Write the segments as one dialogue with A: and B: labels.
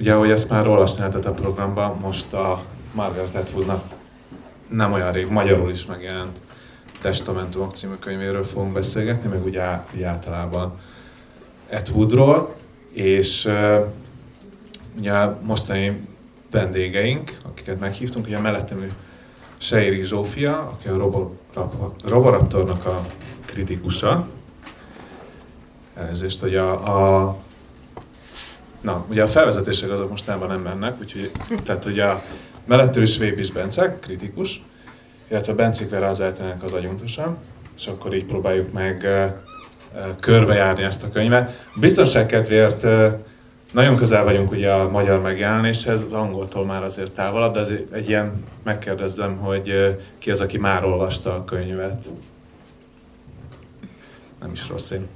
A: Ugye, ahogy ezt már olvasni lehetett a programban, most a Margaret Atwoodnak nem olyan rég magyarul is megjelent Testamentumok című könyvéről fogunk beszélgetni, meg ugye, ugye általában Atwoodról, és uh, ugye mostani vendégeink, akiket meghívtunk, ugye mellettem Seiri Zsófia, aki a Roboraptornak a kritikusa. Elnézést, hogy a, a Na, ugye a felvezetések azok mostában nem mennek, úgyhogy, tehát ugye a mellettől is Vébis Bence, kritikus, illetve Bencik Vera az agyuntosan, és akkor így próbáljuk meg körbejárni ezt a könyvet. Biztonság kedvéért nagyon közel vagyunk ugye a magyar megjelenéshez, az angoltól már azért távolabb, de azért egy ilyen megkérdezzem, hogy ki az, aki már olvasta a könyvet. Nem is rossz én.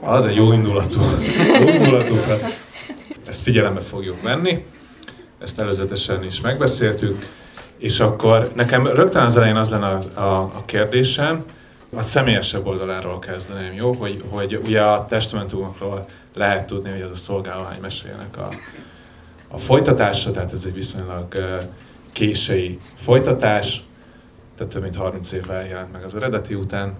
B: Fele.
A: Az egy jó indulatú. jó indulatú. Ezt figyelembe fogjuk venni. Ezt előzetesen is megbeszéltük. És akkor nekem rögtön az elején az lenne a, a, a kérdésem, a személyesebb oldaláról kezdeném, jó? Hogy, hogy ugye a testamentumokról lehet tudni, hogy az a szolgálóhány mesélyének a, a folytatása, tehát ez egy viszonylag késői folytatás, tehát több mint 30 évvel jelent meg az eredeti után.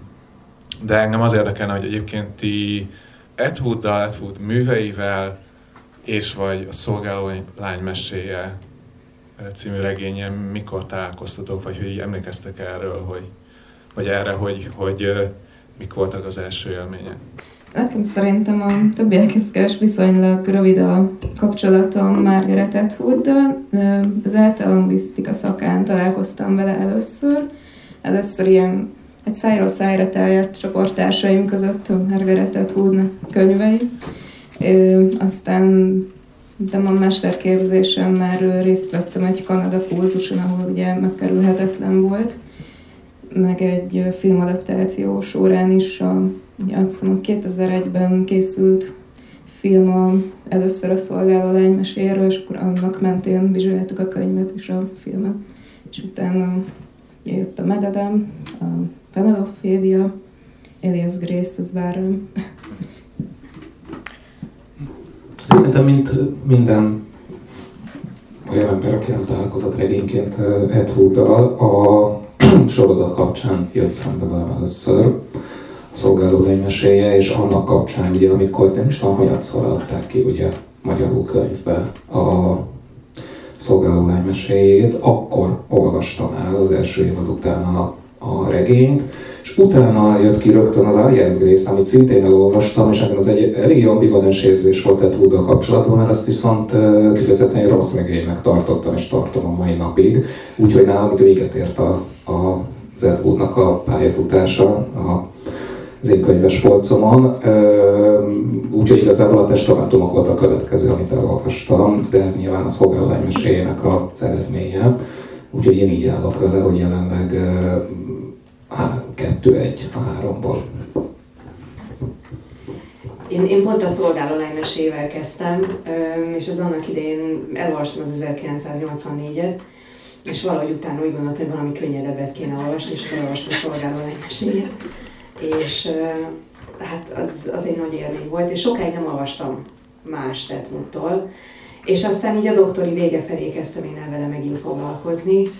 A: De engem az érdekelne, hogy egyébként ti Atwooddal, Atwood műveivel, és vagy a szolgáló lány meséje című regényen mikor találkoztatok, vagy hogy emlékeztek erről, hogy vagy erre, hogy, hogy mik voltak az első élmények?
C: Nekem szerintem a többiekhez képest viszonylag rövid a kapcsolatom Margaret Atwooddal. Az ELTE anglisztika szakán találkoztam vele először. Először ilyen egy szájról szájra terjedt csoporttársaim között a Margaret Atwood könyvei. Aztán Szerintem a mesterképzésen már részt vettem egy Kanada kurzuson, ahol ugye megkerülhetetlen volt meg egy filmadaptáció során is, a, azt hiszem, 2001-ben készült film a, először a szolgáló lánymeséről, és akkor annak mentén vizsgáltuk a könyvet és a filmet. És utána jött a Mededem, a Penelopédia, Elias Grace, az várom.
D: Szerintem, mint minden olyan ember, aki nem találkozott regényként Ed a sorozat kapcsán jött szembe velem először a szolgáló lénymeséje, és annak kapcsán, ugye, amikor nem is tudom, hogy adták ki ugye magyarul könyvbe a szolgáló lánymeséjét, akkor olvastam el az első évad után a, a regényt, és utána jött ki rögtön az Alias Grace, amit szintén elolvastam, és az egy elég ambivalens érzés volt a Tudor kapcsolatban, mert azt viszont kifejezetten egy rossz regénynek tartottam, és tartom a mai napig. Úgyhogy nálam véget ért a, a az Edwoodnak a pályafutása a, az én könyves polcomon. Úgyhogy igazából a testamentumok volt a következő, amit elolvastam, de ez nyilván a szolgállány meséjének az eredménye. Úgyhogy én így állok vele, hogy jelenleg kettő-egy a háromból.
B: Én, én pont a szolgáló mesével kezdtem, és az annak idején elolvastam az 1984-et, és valahogy utána úgy gondoltam, hogy valami könnyedebbet kéne olvasni, és akkor olvastam a szolgáló meséjét. És hát az, az egy nagy élmény volt, és sokáig nem olvastam más Tetmuttól, és aztán így a doktori vége felé kezdtem én el vele megint foglalkozni,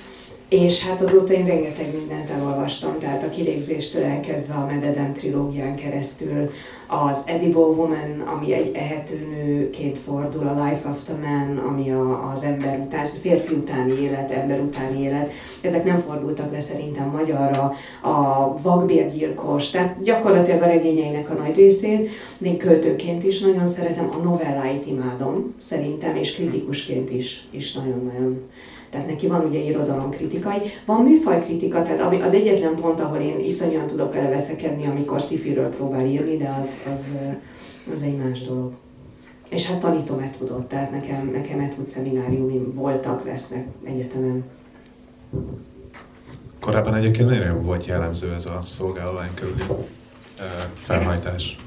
B: és hát azóta én rengeteg mindent elolvastam, tehát a kilégzéstől elkezdve a Mededem trilógián keresztül, az Edible Woman, ami egy ehető nőként fordul, a Life After Man, ami a, az ember után, férfi utáni élet, ember utáni élet, ezek nem fordultak le szerintem magyarra, a Vagbérgyilkos, tehát gyakorlatilag a regényeinek a nagy részét, én költőként is nagyon szeretem, a novelláit imádom, szerintem, és kritikusként is, is nagyon-nagyon tehát neki van ugye irodalomkritikai, van műfajkritika, tehát az egyetlen pont, ahol én iszonyúan tudok vele veszekedni, amikor szifiről próbál írni, de az, az, az egy más dolog. És hát tanítom tudott, tehát nekem, nekem Etud szemináriumim voltak, lesznek egyetemen.
A: Korábban egyébként nagyon volt jellemző ez a szolgálólány körüli felhajtás.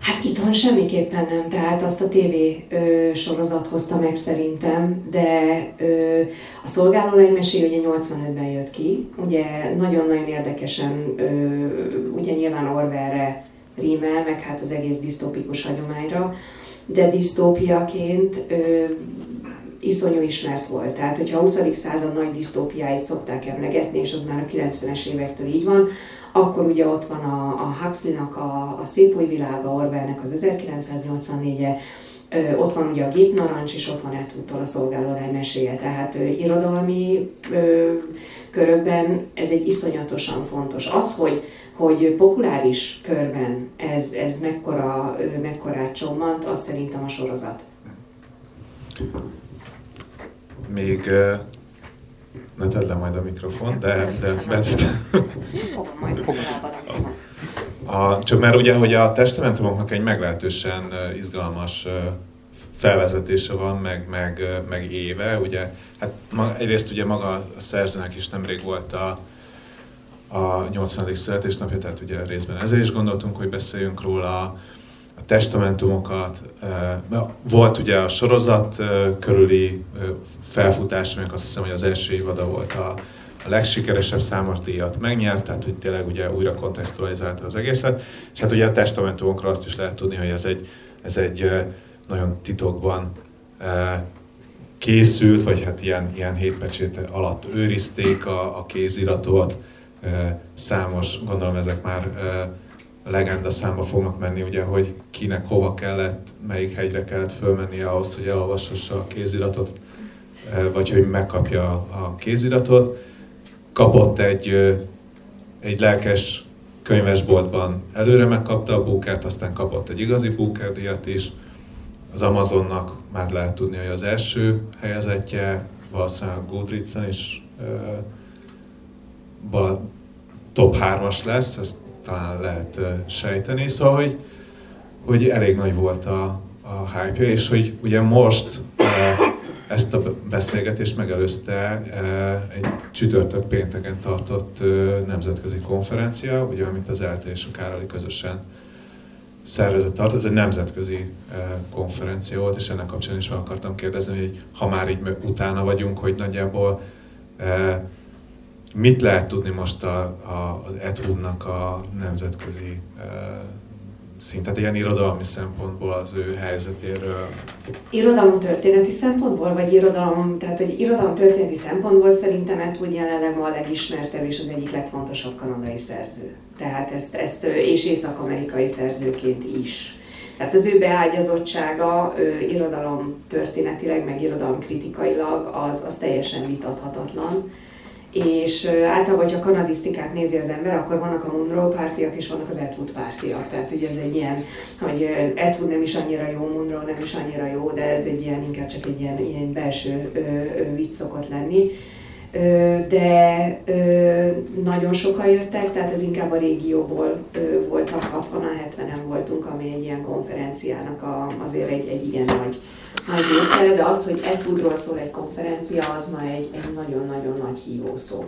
B: Hát itthon semmiképpen nem, tehát azt a TV ö, sorozat hozta meg szerintem, de ö, a szolgáló legymesé ugye 85-ben jött ki, ugye nagyon-nagyon érdekesen, ö, ugye nyilván Orwellre rímel, meg hát az egész disztópikus hagyományra, de disztópiaként ö, iszonyú ismert volt. Tehát, hogyha a 20. század nagy disztópiáit szokták emlegetni, és az már a 90-es évektől így van, akkor ugye ott van a, a Huxley-nak a, a Szép új világa, Orwellnek az 1984-e, ott van ugye a Gépnarancs, és ott van Atwoodtól a szolgálólány meséje. Tehát ö, irodalmi ö, körökben ez egy iszonyatosan fontos. Az, hogy, hogy populáris körben ez, ez mekkora, mekkorát csommant, az szerintem a sorozat.
A: Még ne tedd le majd a mikrofon, de, de
B: Bence... Fogom majd
A: a, csak mert ugye, hogy a testamentumoknak egy meglehetősen izgalmas felvezetése van, meg, meg, meg éve, ugye, hát ma, egyrészt ugye maga a szerzőnek is nemrég volt a, a 80. születésnapja, tehát ugye részben ezért is gondoltunk, hogy beszéljünk róla, a testamentumokat, volt ugye a sorozat körüli felfutás, aminek azt hiszem, hogy az első évada volt a, a legsikeresebb számos díjat megnyert, tehát hogy tényleg ugye újra kontextualizálta az egészet, és hát ugye a testamentumokra azt is lehet tudni, hogy ez egy, ez egy nagyon titokban készült, vagy hát ilyen, ilyen hétpecsét alatt őrizték a, a kéziratot, számos, gondolom ezek már legenda számba fognak menni, ugye, hogy kinek hova kellett, melyik hegyre kellett fölmennie ahhoz, hogy elolvashassa a kéziratot, vagy hogy megkapja a kéziratot. Kapott egy, egy lelkes könyvesboltban előre megkapta a búkert, aztán kapott egy igazi búkerdíjat is. Az Amazonnak már lehet tudni, hogy az első helyezettje, valószínűleg Goodreads-en is top 3-as lesz, ezt talán lehet sejteni, szóval, hogy, hogy elég nagy volt a, a hype és hogy ugye most ezt a beszélgetést megelőzte egy csütörtök pénteken tartott nemzetközi konferencia, ugye, amit az ELTE és a Károli közösen szervezet tart, ez egy nemzetközi konferencia volt, és ennek kapcsán is meg akartam kérdezni, hogy ha már így utána vagyunk, hogy nagyjából mit lehet tudni most a, a, az Etude-nak a nemzetközi szint, tehát ilyen irodalmi szempontból az ő helyzetéről?
B: Irodalom történeti szempontból, vagy irodalom, tehát hogy irodalom történeti szempontból szerintem Etude jelenleg ma a legismertebb és az egyik legfontosabb kanadai szerző. Tehát ezt, ezt és észak-amerikai szerzőként is. Tehát az ő beágyazottsága ő, irodalom történetileg, meg irodalom kritikailag az, az teljesen vitathatatlan és általában, hogyha kanadisztikát nézi az ember, akkor vannak a Monroe pártiak és vannak az Atwood pártiak. Tehát ugye ez egy ilyen, hogy Atwood nem is annyira jó, Monroe nem is annyira jó, de ez egy ilyen, inkább csak egy ilyen, ilyen belső vicc szokott lenni. De nagyon sokan jöttek, tehát ez inkább a régióból voltak, 60-an, 70-en voltunk, ami egy ilyen konferenciának a, azért egy, egy ilyen nagy nagy része, de az, hogy Etwoodról szól egy konferencia, az ma egy, egy nagyon-nagyon nagy hívószó.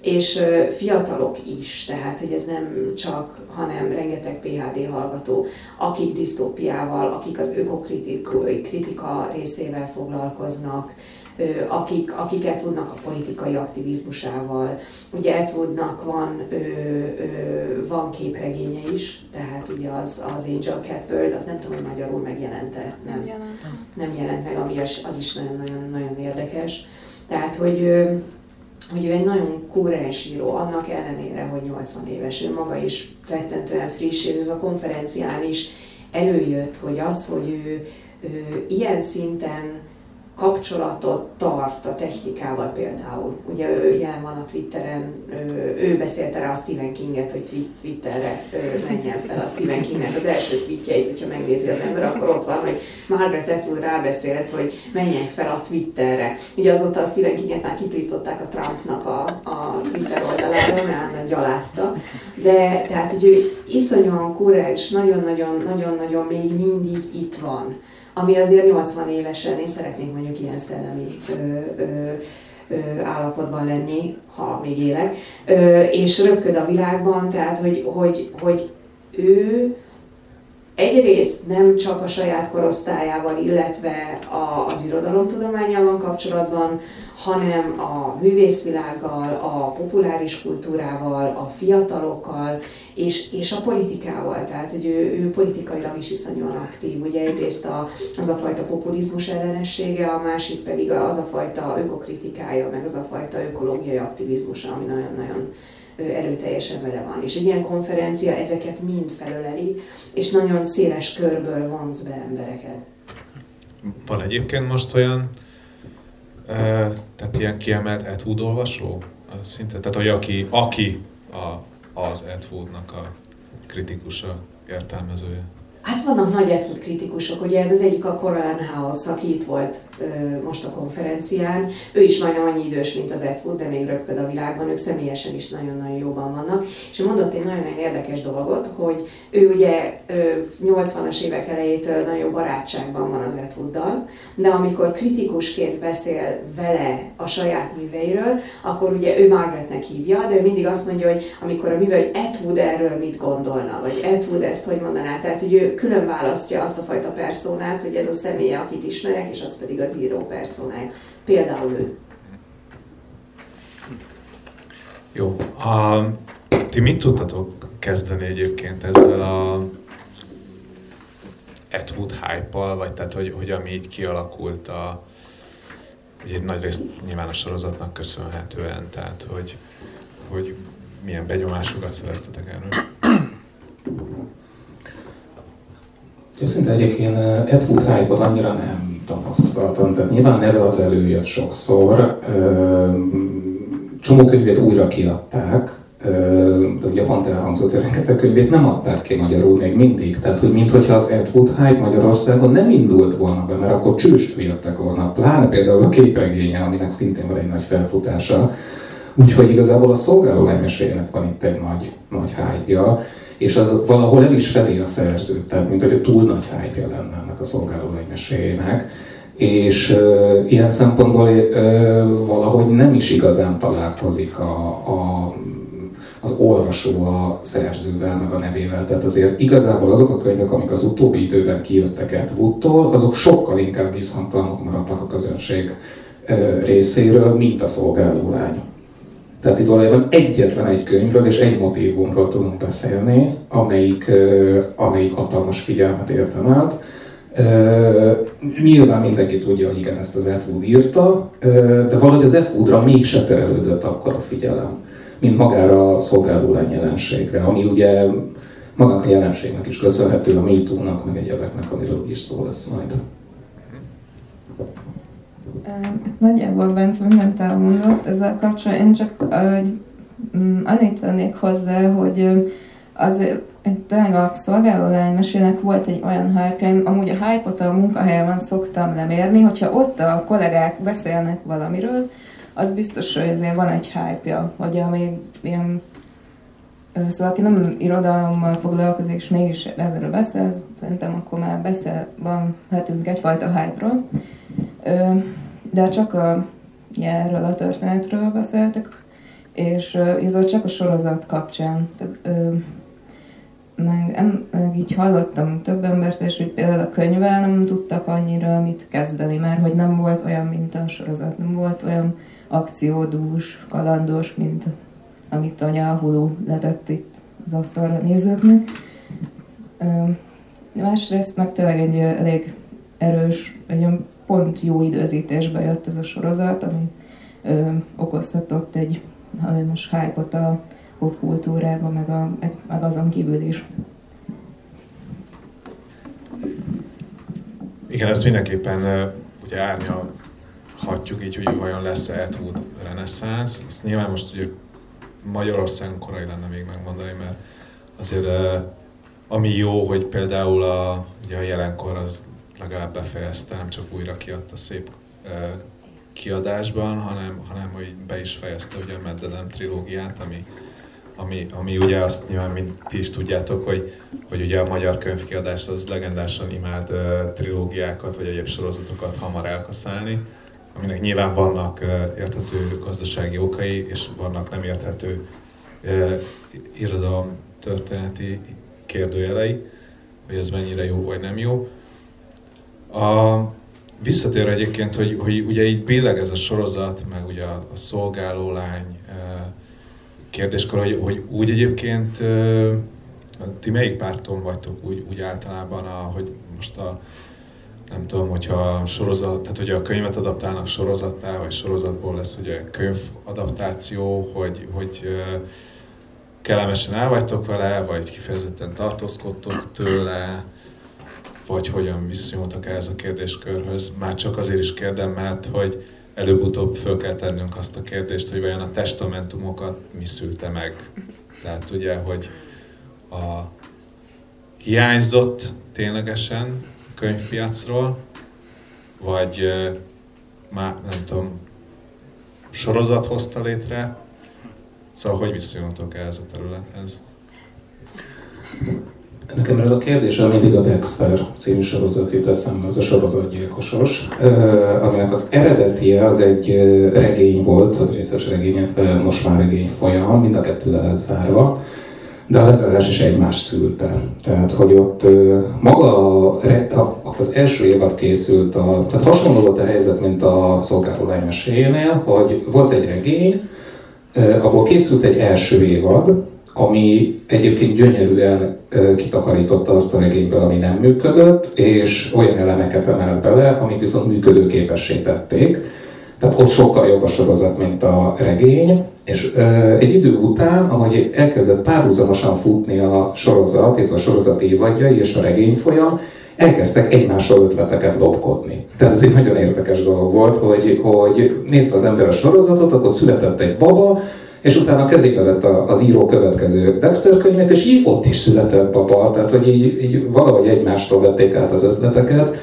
B: És fiatalok is, tehát hogy ez nem csak, hanem rengeteg PHD hallgató, akik disztópiával, akik az ökokritika részével foglalkoznak, akik, akik Atwoodnak a politikai aktivizmusával. Ugye Atwoodnak van, ö, ö, van képregénye is, tehát ugye az, az Angel Catbird, az nem tudom, hogy magyarul megjelente. Nem, nem, jelent. nem jelent meg, ami az, az is nagyon-nagyon nagyon érdekes. Tehát, hogy hogy ő egy nagyon kúrens író, annak ellenére, hogy 80 éves, ő maga is rettentően friss, és ez a konferencián is előjött, hogy az, hogy ő, ő ilyen szinten kapcsolatot tart a technikával például. Ugye ő jelen van a Twitteren, ő beszélte rá a Stephen Kinget, hogy Twitterre menjen fel a Stephen Kingnek az első tweetjeit, hogyha megnézi az ember, akkor ott van, hogy Margaret Atwood rábeszélt, hogy menjen fel a Twitterre. Ugye azóta a Stephen Kinget már kitiltották a Trumpnak a, a Twitter oldalára, mert gyalázta. De tehát, hogy ő iszonyúan kurens, nagyon-nagyon-nagyon-nagyon még mindig itt van ami azért 80 évesen, én szeretnék mondjuk ilyen szellemi ö, ö, állapotban lenni, ha még élek, és röpköd a világban, tehát hogy, hogy, hogy ő egyrészt nem csak a saját korosztályával, illetve az irodalomtudományával kapcsolatban, hanem a művészvilággal, a populáris kultúrával, a fiatalokkal és, és a politikával. Tehát, hogy ő, ő politikailag is iszonyúan aktív. Ugye egyrészt a, az a fajta populizmus ellenessége, a másik pedig az a fajta ökokritikája, meg az a fajta ökológiai aktivizmusa, ami nagyon-nagyon erőteljesen vele van. És egy ilyen konferencia ezeket mind felöleli, és nagyon széles körből vonz be embereket.
A: Van egyébként most olyan, tehát ilyen kiemelt Ed olvasó? Szinte, tehát hogy aki, aki a, az Ed Woodnak a kritikusa, értelmezője.
B: Hát vannak nagy Atwood kritikusok, ugye ez az egyik a Coral House, aki itt volt most a konferencián. Ő is majdnem annyi idős, mint az Atwood, de még röpköd a világban, ők személyesen is nagyon-nagyon jóban vannak. És mondott egy nagyon-nagyon érdekes dolgot, hogy ő ugye ö, 80-as évek elejétől nagyon barátságban van az Atwooddal, de amikor kritikusként beszél vele a saját műveiről, akkor ugye ő Margaretnek hívja, de ő mindig azt mondja, hogy amikor a műve, hogy Atwood erről mit gondolna, vagy Atwood ezt hogy mondaná, tehát hogy ő külön választja azt a fajta perszónát, hogy ez a személy, akit ismerek, és az pedig az író perszónája. Például ő.
A: Jó. A, ti mit tudtatok kezdeni egyébként ezzel a Atwood hype vagy tehát, hogy, hogy ami így kialakult a, egy nagy részt nyilván a sorozatnak köszönhetően, tehát, hogy, hogy milyen benyomásokat szereztetek erről?
D: Őszinte egyébként Ed Wood hype annyira nem tapasztaltam, tehát nyilván neve az előjött sokszor, csomó könyvét újra kiadták, de ugye pont elhangzott, hogy rengeteg könyvét nem adták ki magyarul még mindig. Tehát, hogy mintha az Ed Wood hype Magyarországon nem indult volna be, mert akkor csőstől jöttek volna. Pláne például a képregénye, aminek szintén van egy nagy felfutása. Úgyhogy igazából a szolgáló van itt egy nagy, nagy hype és az valahol el is felé a szerző, tehát mint hogy túl nagy hype lenne ennek a szolgáló meséjének, és uh, ilyen szempontból uh, valahogy nem is igazán találkozik a, a, az olvasó a szerzővel, meg a nevével. Tehát azért igazából azok a könyvek, amik az utóbbi időben kijöttek Atwoodtól, azok sokkal inkább visszhangtalanok maradtak a közönség részéről, mint a szolgáló lány. Tehát itt valójában egyetlen egy könyvről és egy motivumról tudunk beszélni, amelyik, amelyik hatalmas figyelmet értem át. Nyilván mindenki tudja, hogy igen, ezt az Atwood írta, de valahogy az Atwoodra mégse terelődött akkor a figyelem, mint magára a szolgálólány jelenségre, ami ugye magának a jelenségnek is köszönhető, a MeToo-nak, meg egyebeknek, amiről is szó lesz majd.
C: Nagyjából Bence mindent elmondott ezzel kapcsolatban. Én csak uh, annyit tennék hozzá, hogy az tényleg a szolgálólány mesének volt egy olyan hype amúgy a hype-ot a munkahelyen szoktam lemérni, hogyha ott a kollégák beszélnek valamiről, az biztos, hogy ezért van egy hype-ja, hogy még ilyen Szóval aki nem irodalommal foglalkozik, és mégis ezzel beszél, szerintem akkor már beszél, van, hetünk egyfajta hype-ról de csak a, ja, erről a történetről beszéltek, és uh, csak a sorozat kapcsán. Meg, meg így hallottam több embert, és hogy például a könyvvel nem tudtak annyira mit kezdeni, mert hogy nem volt olyan, mint a sorozat, nem volt olyan akciódús, kalandos, mint amit anya Hulu letett itt az asztalra nézőknek. Másrészt meg tényleg egy elég erős, egy pont jó időzítésbe jött ez a sorozat, ami ö, okozhatott egy most hype a popkultúrába, meg, a, egy, meg azon kívül is.
A: Igen, ezt mindenképpen ugye árnyalhatjuk így, hogy vajon lesz-e Ed reneszánsz. Ezt nyilván most ugye Magyarországon korai lenne még megmondani, mert azért ami jó, hogy például a, ugye a jelenkor az legalább befejezte, nem csak újra kiadta szép kiadásban, hanem, hanem hogy be is fejezte ugye a Meddedem trilógiát, ami, ami, ami ugye azt nyilván, mint ti is tudjátok, hogy, hogy ugye a magyar könyvkiadás az legendásan imád uh, trilógiákat vagy egyéb sorozatokat hamar elkaszálni, aminek nyilván vannak uh, érthető gazdasági okai, és vannak nem érthető uh, irodalom történeti kérdőjelei hogy ez mennyire jó vagy nem jó. A, visszatér egyébként, hogy, hogy ugye így billeg ez a sorozat, meg ugye a, a szolgáló lány kérdéskor, hogy, hogy úgy egyébként ti melyik párton vagytok úgy, úgy általában, a, hogy most a nem tudom, hogyha a sorozat, tehát hogy a könyvet adaptálnak sorozattá, vagy sorozatból lesz ugye könyvadaptáció, hogy, hogy kellemesen el vagytok vele, vagy kifejezetten tartózkodtok tőle, vagy hogyan viszonyultak ehhez a kérdéskörhöz. Már csak azért is kérdem, mert hogy előbb-utóbb föl kell tennünk azt a kérdést, hogy vajon a testamentumokat mi szülte meg. Tehát ugye, hogy a hiányzott ténylegesen könyvpiacról, vagy már nem tudom, sorozat hozta létre. Szóval hogy viszonyultok ehhez a területhez?
D: Nekem erről a kérdésről mindig a Dexter című sorozat jut eszembe, az a sorozatgyilkosos, aminek az eredetie az egy regény volt, a részes regény, most már regény folyam, mind a kettő le lehet zárva, de a lezárás is egymás szülte. Tehát, hogy ott maga az első évad készült, a, tehát hasonló volt a helyzet, mint a szolgáló meséjénél, hogy volt egy regény, abból készült egy első évad, ami egyébként gyönyörűen kitakarította azt a regényből, ami nem működött, és olyan elemeket emelt bele, amik viszont működőképessé tették. Tehát ott sokkal jobb a sorozat, mint a regény, és egy idő után, ahogy elkezdett párhuzamosan futni a sorozat, illetve a sorozat évadjai és a regény folyam, elkezdtek egymásról ötleteket lopkodni. Tehát ez egy nagyon érdekes dolog volt, hogy, hogy nézte az ember a sorozatot, akkor született egy baba, és utána kezébe vett az író következő Dexter könyvét, és így ott is született baba, tehát hogy így, így valahogy egymástól vették át az ötleteket.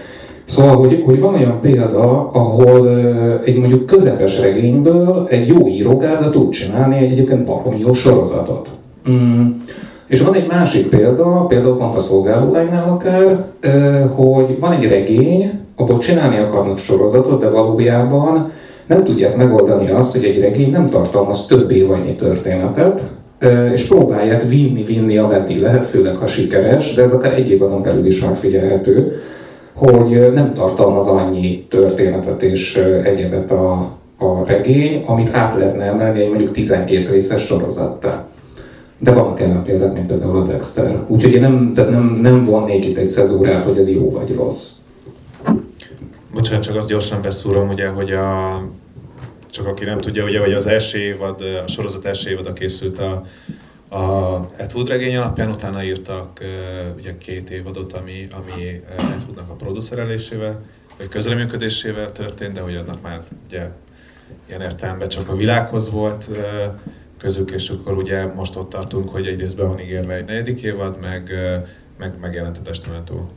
D: Szóval, hogy, hogy van olyan példa, ahol egy mondjuk közepes regényből egy jó írógárda tud csinálni egy egyébként baromi jó sorozatot. Mm. És van egy másik példa, például pont a szolgálólánynál akár, hogy van egy regény, abból csinálni akarnak sorozatot, de valójában nem tudják megoldani azt, hogy egy regény nem tartalmaz több évadnyi történetet, és próbálják vinni-vinni, ameddig lehet, főleg ha sikeres, de ez akár egy évadon belül is megfigyelhető, hogy nem tartalmaz annyi történetet és egyebet a, a regény, amit át lehetne emelni egy mondjuk 12 részes sorozattá. De vannak ellen példák, mint például a Dexter. Úgyhogy én nem, tehát nem, nem vonnék itt egy cezúrát, hogy ez jó vagy rossz.
A: Bocsánat, csak azt gyorsan beszúrom, ugye, hogy a, csak aki nem tudja, ugye, hogy az első évad, a sorozat első évad készült a, a Atwood regény alapján, utána írtak ugye két évadot, ami, ami Atwoodnak a producerelésével, vagy közreműködésével történt, de hogy annak már ugye ilyen értelemben csak a világhoz volt közük, és akkor ugye most ott tartunk, hogy egyrészt be van ígérve egy negyedik évad, meg, meg megjelent a testamentum.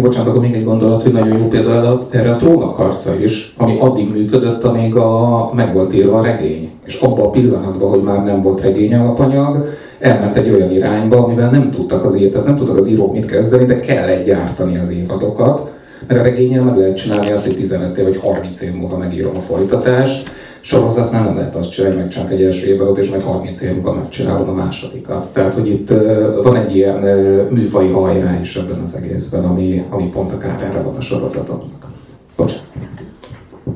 D: Bocsánat, akkor még egy gondolat, hogy nagyon jó példa erre a trónok harca is, ami addig működött, amíg a, meg volt írva a regény. És abban a pillanatban, hogy már nem volt regény alapanyag, elment egy olyan irányba, amivel nem tudtak az írók, nem tudtak az írók mit kezdeni, de kell egy gyártani az évadokat, mert a regényel meg lehet csinálni azt, hogy 15 év vagy 30 év múlva megírom a folytatást, sorozatnál nem lehet azt csinálni, meg csak egy első évadot, és majd 30 év múlva megcsinálom a másodikat. Tehát, hogy itt van egy ilyen műfai hajrá is ebben az egészben, ami, ami pont a kárára van a sorozatoknak. Bocsánat.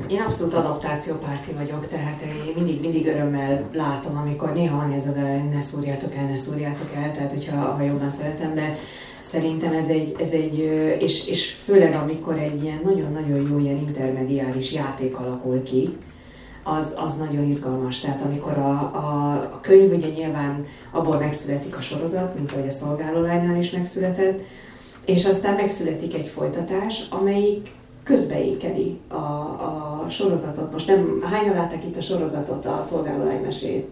B: Én abszolút adaptációpárti vagyok, tehát én mindig, mindig örömmel látom, amikor néha van ez a ne szúrjátok el, ne szúrjátok el, tehát hogyha ha jobban szeretem, de szerintem ez egy, ez egy és, és főleg amikor egy ilyen nagyon-nagyon jó ilyen intermediális játék alakul ki, az, az nagyon izgalmas. Tehát amikor a, a, a könyv ugye nyilván abból megszületik a sorozat, mint ahogy a szolgálólánynál is megszületett, és aztán megszületik egy folytatás, amelyik közbeékeli a, a sorozatot. Most nem, hányan látták itt a sorozatot, a szolgálólány mesét?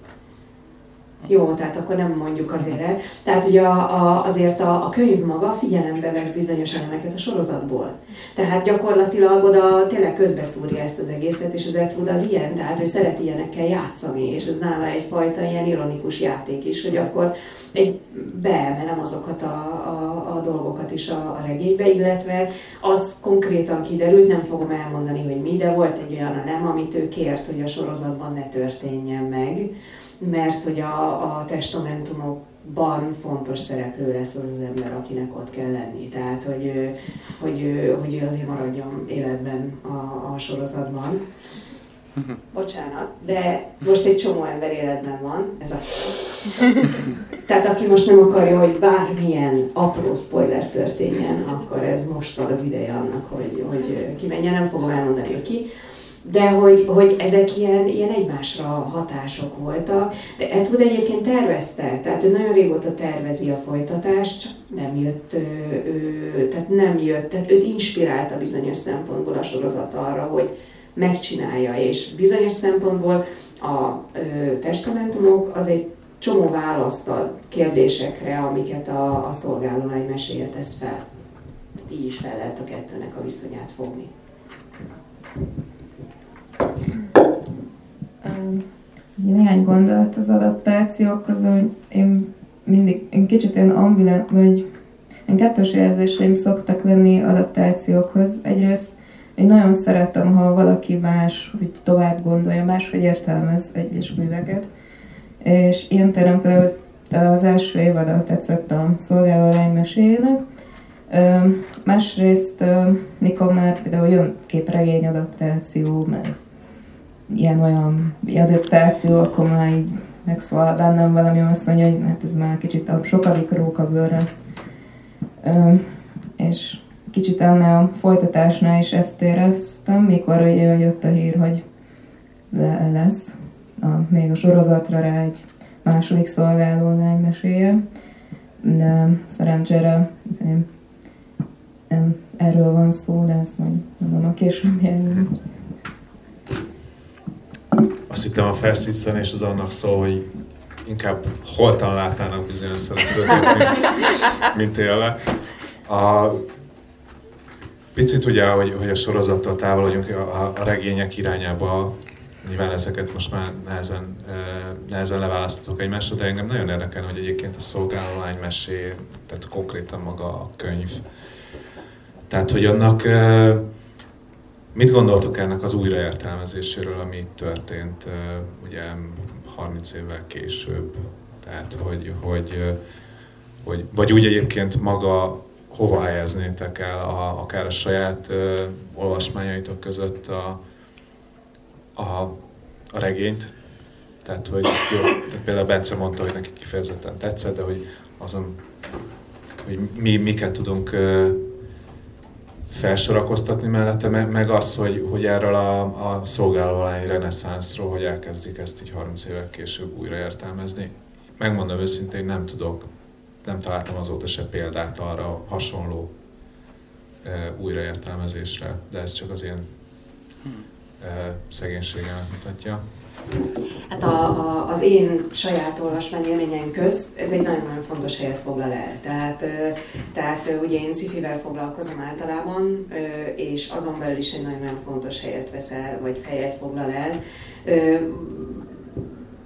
B: Jó, tehát akkor nem mondjuk azért el. Tehát ugye a, a, azért a, a könyv maga figyelembe vesz bizonyos elemeket a sorozatból. Tehát gyakorlatilag oda tényleg közbeszúrja ezt az egészet, és az Edward az ilyen, tehát hogy szeret ilyenekkel játszani, és ez nála egyfajta ilyen ironikus játék is, hogy akkor egy beemelem azokat a, a, a dolgokat is a, a regénybe, illetve az konkrétan kiderült, nem fogom elmondani, hogy mi, de volt egy olyan elem, amit ő kért, hogy a sorozatban ne történjen meg mert hogy a, a testamentumok ban fontos szereplő lesz az az ember, akinek ott kell lenni. Tehát, hogy, hogy, hogy azért maradjon életben a, a sorozatban. Bocsánat, de most egy csomó ember életben van, ez a... Tehát aki most nem akarja, hogy bármilyen apró spoiler történjen, akkor ez most van az ideje annak, hogy, hogy kimenjen, nem fogom elmondani, hogy ki de hogy, hogy ezek ilyen, ilyen egymásra hatások voltak. De Edward egyébként tervezte, tehát ő nagyon régóta tervezi a folytatást, csak nem jött, ő, tehát nem jött, tehát őt inspirálta bizonyos szempontból a sorozat arra, hogy megcsinálja, és bizonyos szempontból a ö, testamentumok az egy csomó választ ad kérdésekre, amiket a, a szolgálólány meséje tesz fel. így is fel lehet a kettőnek a viszonyát fogni.
C: Néhány gondolat az adaptációkhoz, hogy én mindig, én kicsit ilyen ambivalent, vagy én kettős érzéseim szoktak lenni adaptációkhoz. Egyrészt én nagyon szeretem, ha valaki más, hogy tovább gondolja, máshogy értelmez egyes műveket. És ilyen terem például az első évada tetszett a szolgáló lány meséjének. Másrészt, mikor már például jön képregény adaptáció, mert ilyen-olyan adaptáció, akkor már így megszólal bennem valami, azt mondja, hogy hát ez már kicsit a sokadik rókabőrre. És kicsit ennél a folytatásnál is ezt éreztem, mikor jött a hír, hogy le, lesz a, még a sorozatra rá egy második szolgáló lány meséje. De szerencsére nem erről van szó, de ezt majd mondom a későbbiekben.
A: Azt hittem a felszícenés az annak szól, hogy inkább holtan látnának bizonyos szereplőket, mint, mint élve. A, picit ugye, hogy, hogy a sorozattól távolodjunk a, a regények irányába, nyilván ezeket most már nehezen, nehezen leválaszthatok egymásra, de engem nagyon érdekel, hogy egyébként a szolgálólány mesé, tehát konkrétan maga a könyv. Tehát, hogy annak Mit gondoltok ennek az újraértelmezéséről, ami történt ugye 30 évvel később? Tehát, hogy, hogy, hogy vagy úgy egyébként maga hova helyeznétek el a, akár a saját uh, olvasmányaitok között a, a, a regényt? Tehát, hogy jó, tehát például Bence mondta, hogy neki kifejezetten tetszett, de hogy azon, hogy mi miket tudunk uh, felsorakoztatni mellette, meg az, hogy, hogy erről a, a szolgálólány reneszánszról, hogy elkezdik ezt így 30 évek később újra értelmezni. Megmondom őszintén, nem tudok, nem találtam azóta se példát arra hasonló e, újraértelmezésre, de ez csak az én e, szegénységemet mutatja.
B: Hát a, a, az én saját olvasmányélményeim közt ez egy nagyon-nagyon fontos helyet foglal el. Tehát, tehát ugye én szifivel foglalkozom általában, és azon belül is egy nagyon-nagyon fontos helyet veszel, vagy helyet foglal el.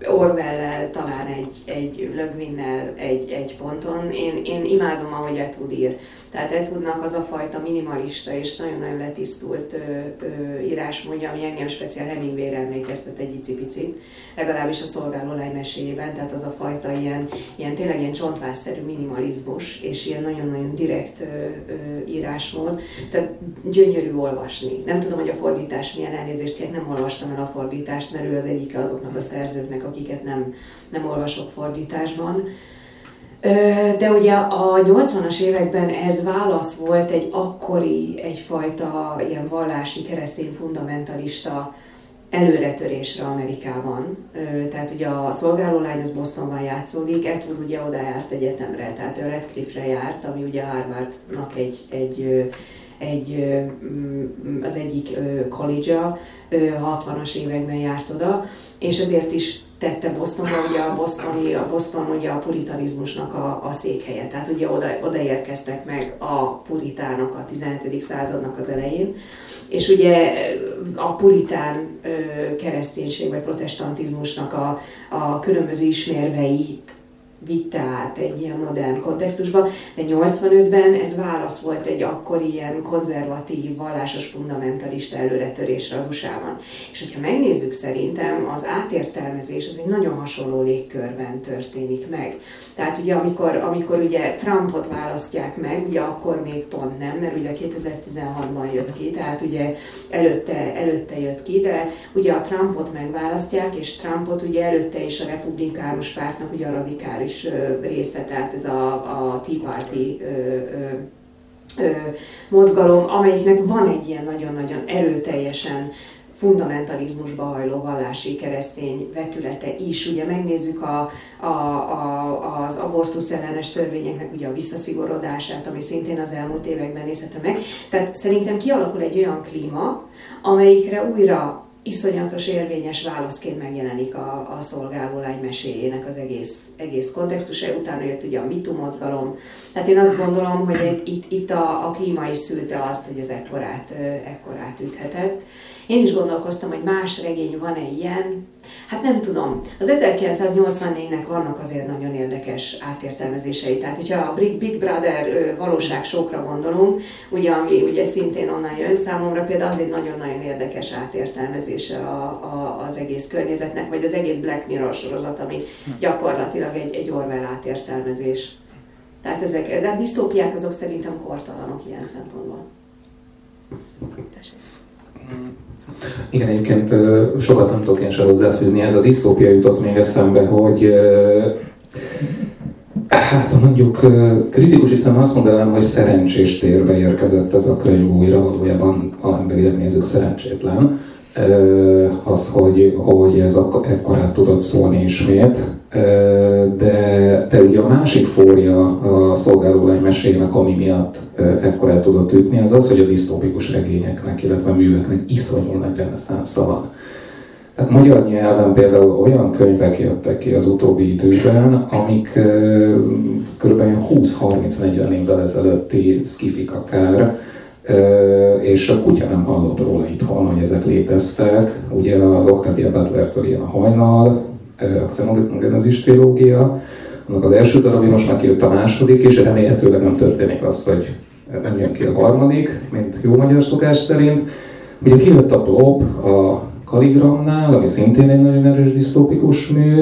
B: Orwell-lel talán egy, egy lögvinnel egy, egy ponton. Én, én imádom, ahogy Etud ír. Tehát Etwoodnak az a fajta minimalista és nagyon-nagyon letisztult ö, ö, írásmódja, ami engem speciál Hemingwayre emlékeztet egy icipicit, legalábbis a szolgáló meséjében, tehát az a fajta ilyen, ilyen tényleg ilyen csontvásszerű minimalizmus, és ilyen nagyon-nagyon direkt ö, ö, írásmód, tehát gyönyörű olvasni. Nem tudom, hogy a fordítás milyen elnézést kérek, nem olvastam el a fordítást, mert ő az egyike azoknak a szerzőknek, akiket nem, nem olvasok fordításban. De ugye a 80-as években ez válasz volt egy akkori, egyfajta ilyen vallási keresztény fundamentalista előretörésre Amerikában. Tehát ugye a szolgálólány az Bostonban játszódik, Atwood ugye oda járt egyetemre, tehát ő Redcliffe-re járt, ami ugye Harvardnak egy, egy, egy, az egyik college-a, 60-as években járt oda, és ezért is tette Bostonba, ugye a, Bostoni, a Boston ugye a puritanizmusnak a, a székhelye, tehát ugye oda, oda érkeztek meg a puritánok a 17. századnak az elején, és ugye a puritán kereszténység vagy protestantizmusnak a, a különböző ismérveit vitte át egy ilyen modern kontextusba, de 85-ben ez válasz volt egy akkori ilyen konzervatív, vallásos fundamentalista előretörésre az USA-ban. És hogyha megnézzük szerintem, az átértelmezés az egy nagyon hasonló légkörben történik meg. Tehát ugye amikor, amikor ugye Trumpot választják meg, ugye akkor még pont nem, mert ugye 2016-ban jött ki, tehát ugye előtte, előtte jött ki, de ugye a Trumpot megválasztják, és Trumpot ugye előtte is a republikánus pártnak ugye a radikális része, tehát ez a, a Tea Party mozgalom, amelyiknek van egy ilyen nagyon-nagyon erőteljesen fundamentalizmusba hajló vallási keresztény vetülete is. Ugye megnézzük a, a, a, az abortusz ellenes törvényeknek ugye a visszaszigorodását, ami szintén az elmúlt években nézhető meg. Tehát szerintem kialakul egy olyan klíma, amelyikre újra iszonyatos érvényes válaszként megjelenik a, a szolgálólány meséjének az egész, egész kontextusa. Utána jött ugye a mitu mozgalom. Tehát én azt gondolom, hogy itt, itt a, a klíma is szülte azt, hogy ez ekkorát, ekkorát üthetett. Én is gondolkoztam, hogy más regény van-e ilyen. Hát nem tudom. Az 1984-nek vannak azért nagyon érdekes átértelmezései. Tehát, hogyha a Big Brother valóság sokra gondolunk, ugye, ami ugye szintén onnan jön számomra, például az egy nagyon-nagyon érdekes átértelmezése a, a, az egész környezetnek, vagy az egész Black Mirror sorozat, ami gyakorlatilag egy, egy Orwell átértelmezés. Tehát ezek, de a disztópiák azok szerintem kortalanok ilyen szempontból. Tessék.
D: Igen, egyébként sokat nem tudok én sem hozzáfűzni. Ez a disztópia jutott még eszembe, hogy hát mondjuk kritikus hiszen azt mondanám, hogy szerencsés térbe érkezett ez a könyv újra, valójában a emberileg nézők szerencsétlen az, hogy, hogy ez ekkorát tudott szólni ismét. De, de ugye a másik fória a szolgálólány mesének, ami miatt ekkorát tudott ütni, az az, hogy a disztópikus regényeknek, illetve a műveknek iszonyú nagy reneszánsza van. Tehát magyar nyelven például olyan könyvek jöttek ki az utóbbi időben, amik kb. 20-30-40 évvel ezelőtti skifik akár, és a kutya nem hallott róla itthon, hogy ezek léteztek. Ugye az Octavia Butler-től ilyen a hajnal, a Xenogenesis trilógia, annak az első darabja most már kijött a második, és remélhetőleg nem történik az, hogy nem jön ki a harmadik, mint jó magyar szokás szerint. Ugye kijött a Blob a Kaligramnál, ami szintén egy nagyon erős disztópikus mű,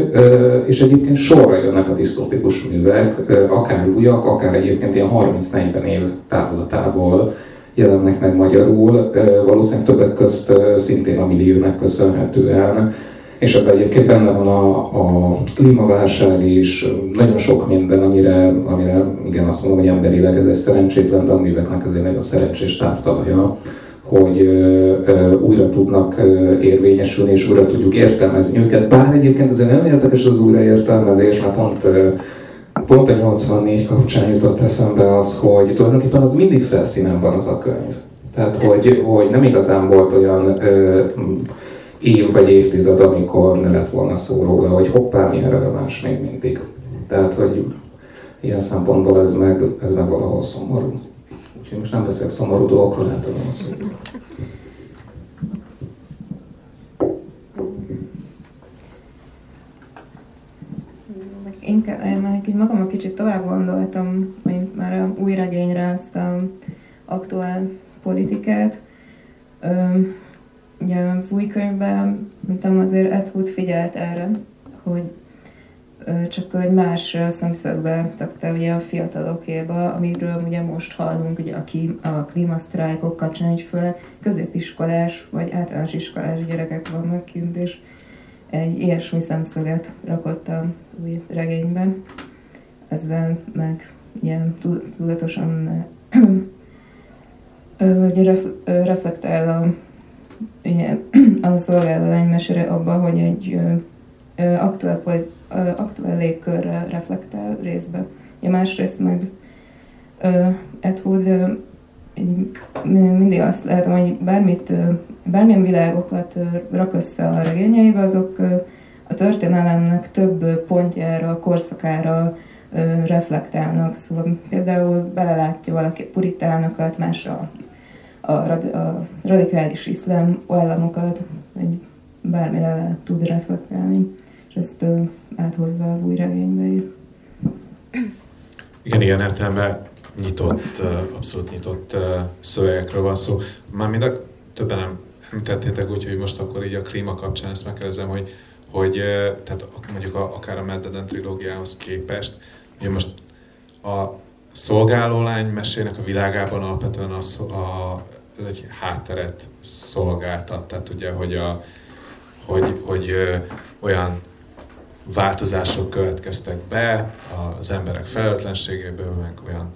D: és egyébként sorra jönnek a disztópikus művek, akár újak, akár egyébként ilyen 30-40 év távlatából jelennek meg magyarul, valószínűleg többek közt szintén a milliónek köszönhetően, és ebben egyébként benne van a, a klímaválság is, nagyon sok minden, amire, amire igen, azt mondom, hogy emberileg ez egy szerencsétlen, de a műveknek ezért nagyon szerencsés táptalaja, hogy újra tudnak érvényesülni, és újra tudjuk értelmezni őket. Bár egyébként azért nem érdekes az újraértelmezés, mert pont pont a 84 kapcsán jutott eszembe az, hogy tulajdonképpen az mindig felszínen van az a könyv. Tehát, hogy, hogy nem igazán volt olyan ö, év vagy évtized, amikor ne lett volna szó róla, hogy hoppá, milyen releváns még mindig. Tehát, hogy ilyen szempontból ez meg, ez meg valahol szomorú. Úgyhogy most nem beszélek szomorú dolgokról, lehet, hogy van szó.
C: Inkább, én már így magam kicsit tovább gondoltam, mint már a új regényre ezt a aktuál politikát. ugye az új könyvben szerintem azért Ed Wood figyelt erre, hogy csak egy más szemszögbe takta ugye a fiatalokéba, amiről ugye most hallunk ugye a, ki, a klímasztrájkok kapcsán, hogy főleg középiskolás vagy általános iskolás gyerekek vannak kint, és egy ilyesmi szemszöget rakott a új regényben. Ezzel meg ilyen tudatosan hogy ref, reflektál a, ugye, a szolgálólány mesére abba, hogy egy aktuál, aktuál légkörre reflektál részbe. Ugye másrészt meg Ed Wood mindig azt látom, hogy bármit, bármilyen világokat rak össze a regényeibe, azok a történelemnek több pontjára, korszakára reflektálnak. Szóval például belelátja valaki puritánokat, másra a, a radikális iszlám államokat, vagy bármire le tud reflektálni, és ezt áthozza az új regénybe
A: Igen, ilyen értelemben nyitott, abszolút nyitott szövegekről van szó. Már mind a többen nem említettétek, úgyhogy most akkor így a klíma kapcsán ezt megkérdezem, hogy, hogy tehát mondjuk a, akár a Mad trilógiához képest, ugye most a szolgálólány mesének a világában alapvetően az, a, ez egy hátteret szolgáltat, tehát ugye, hogy, a, hogy, hogy olyan változások következtek be az emberek felelőtlenségéből, meg olyan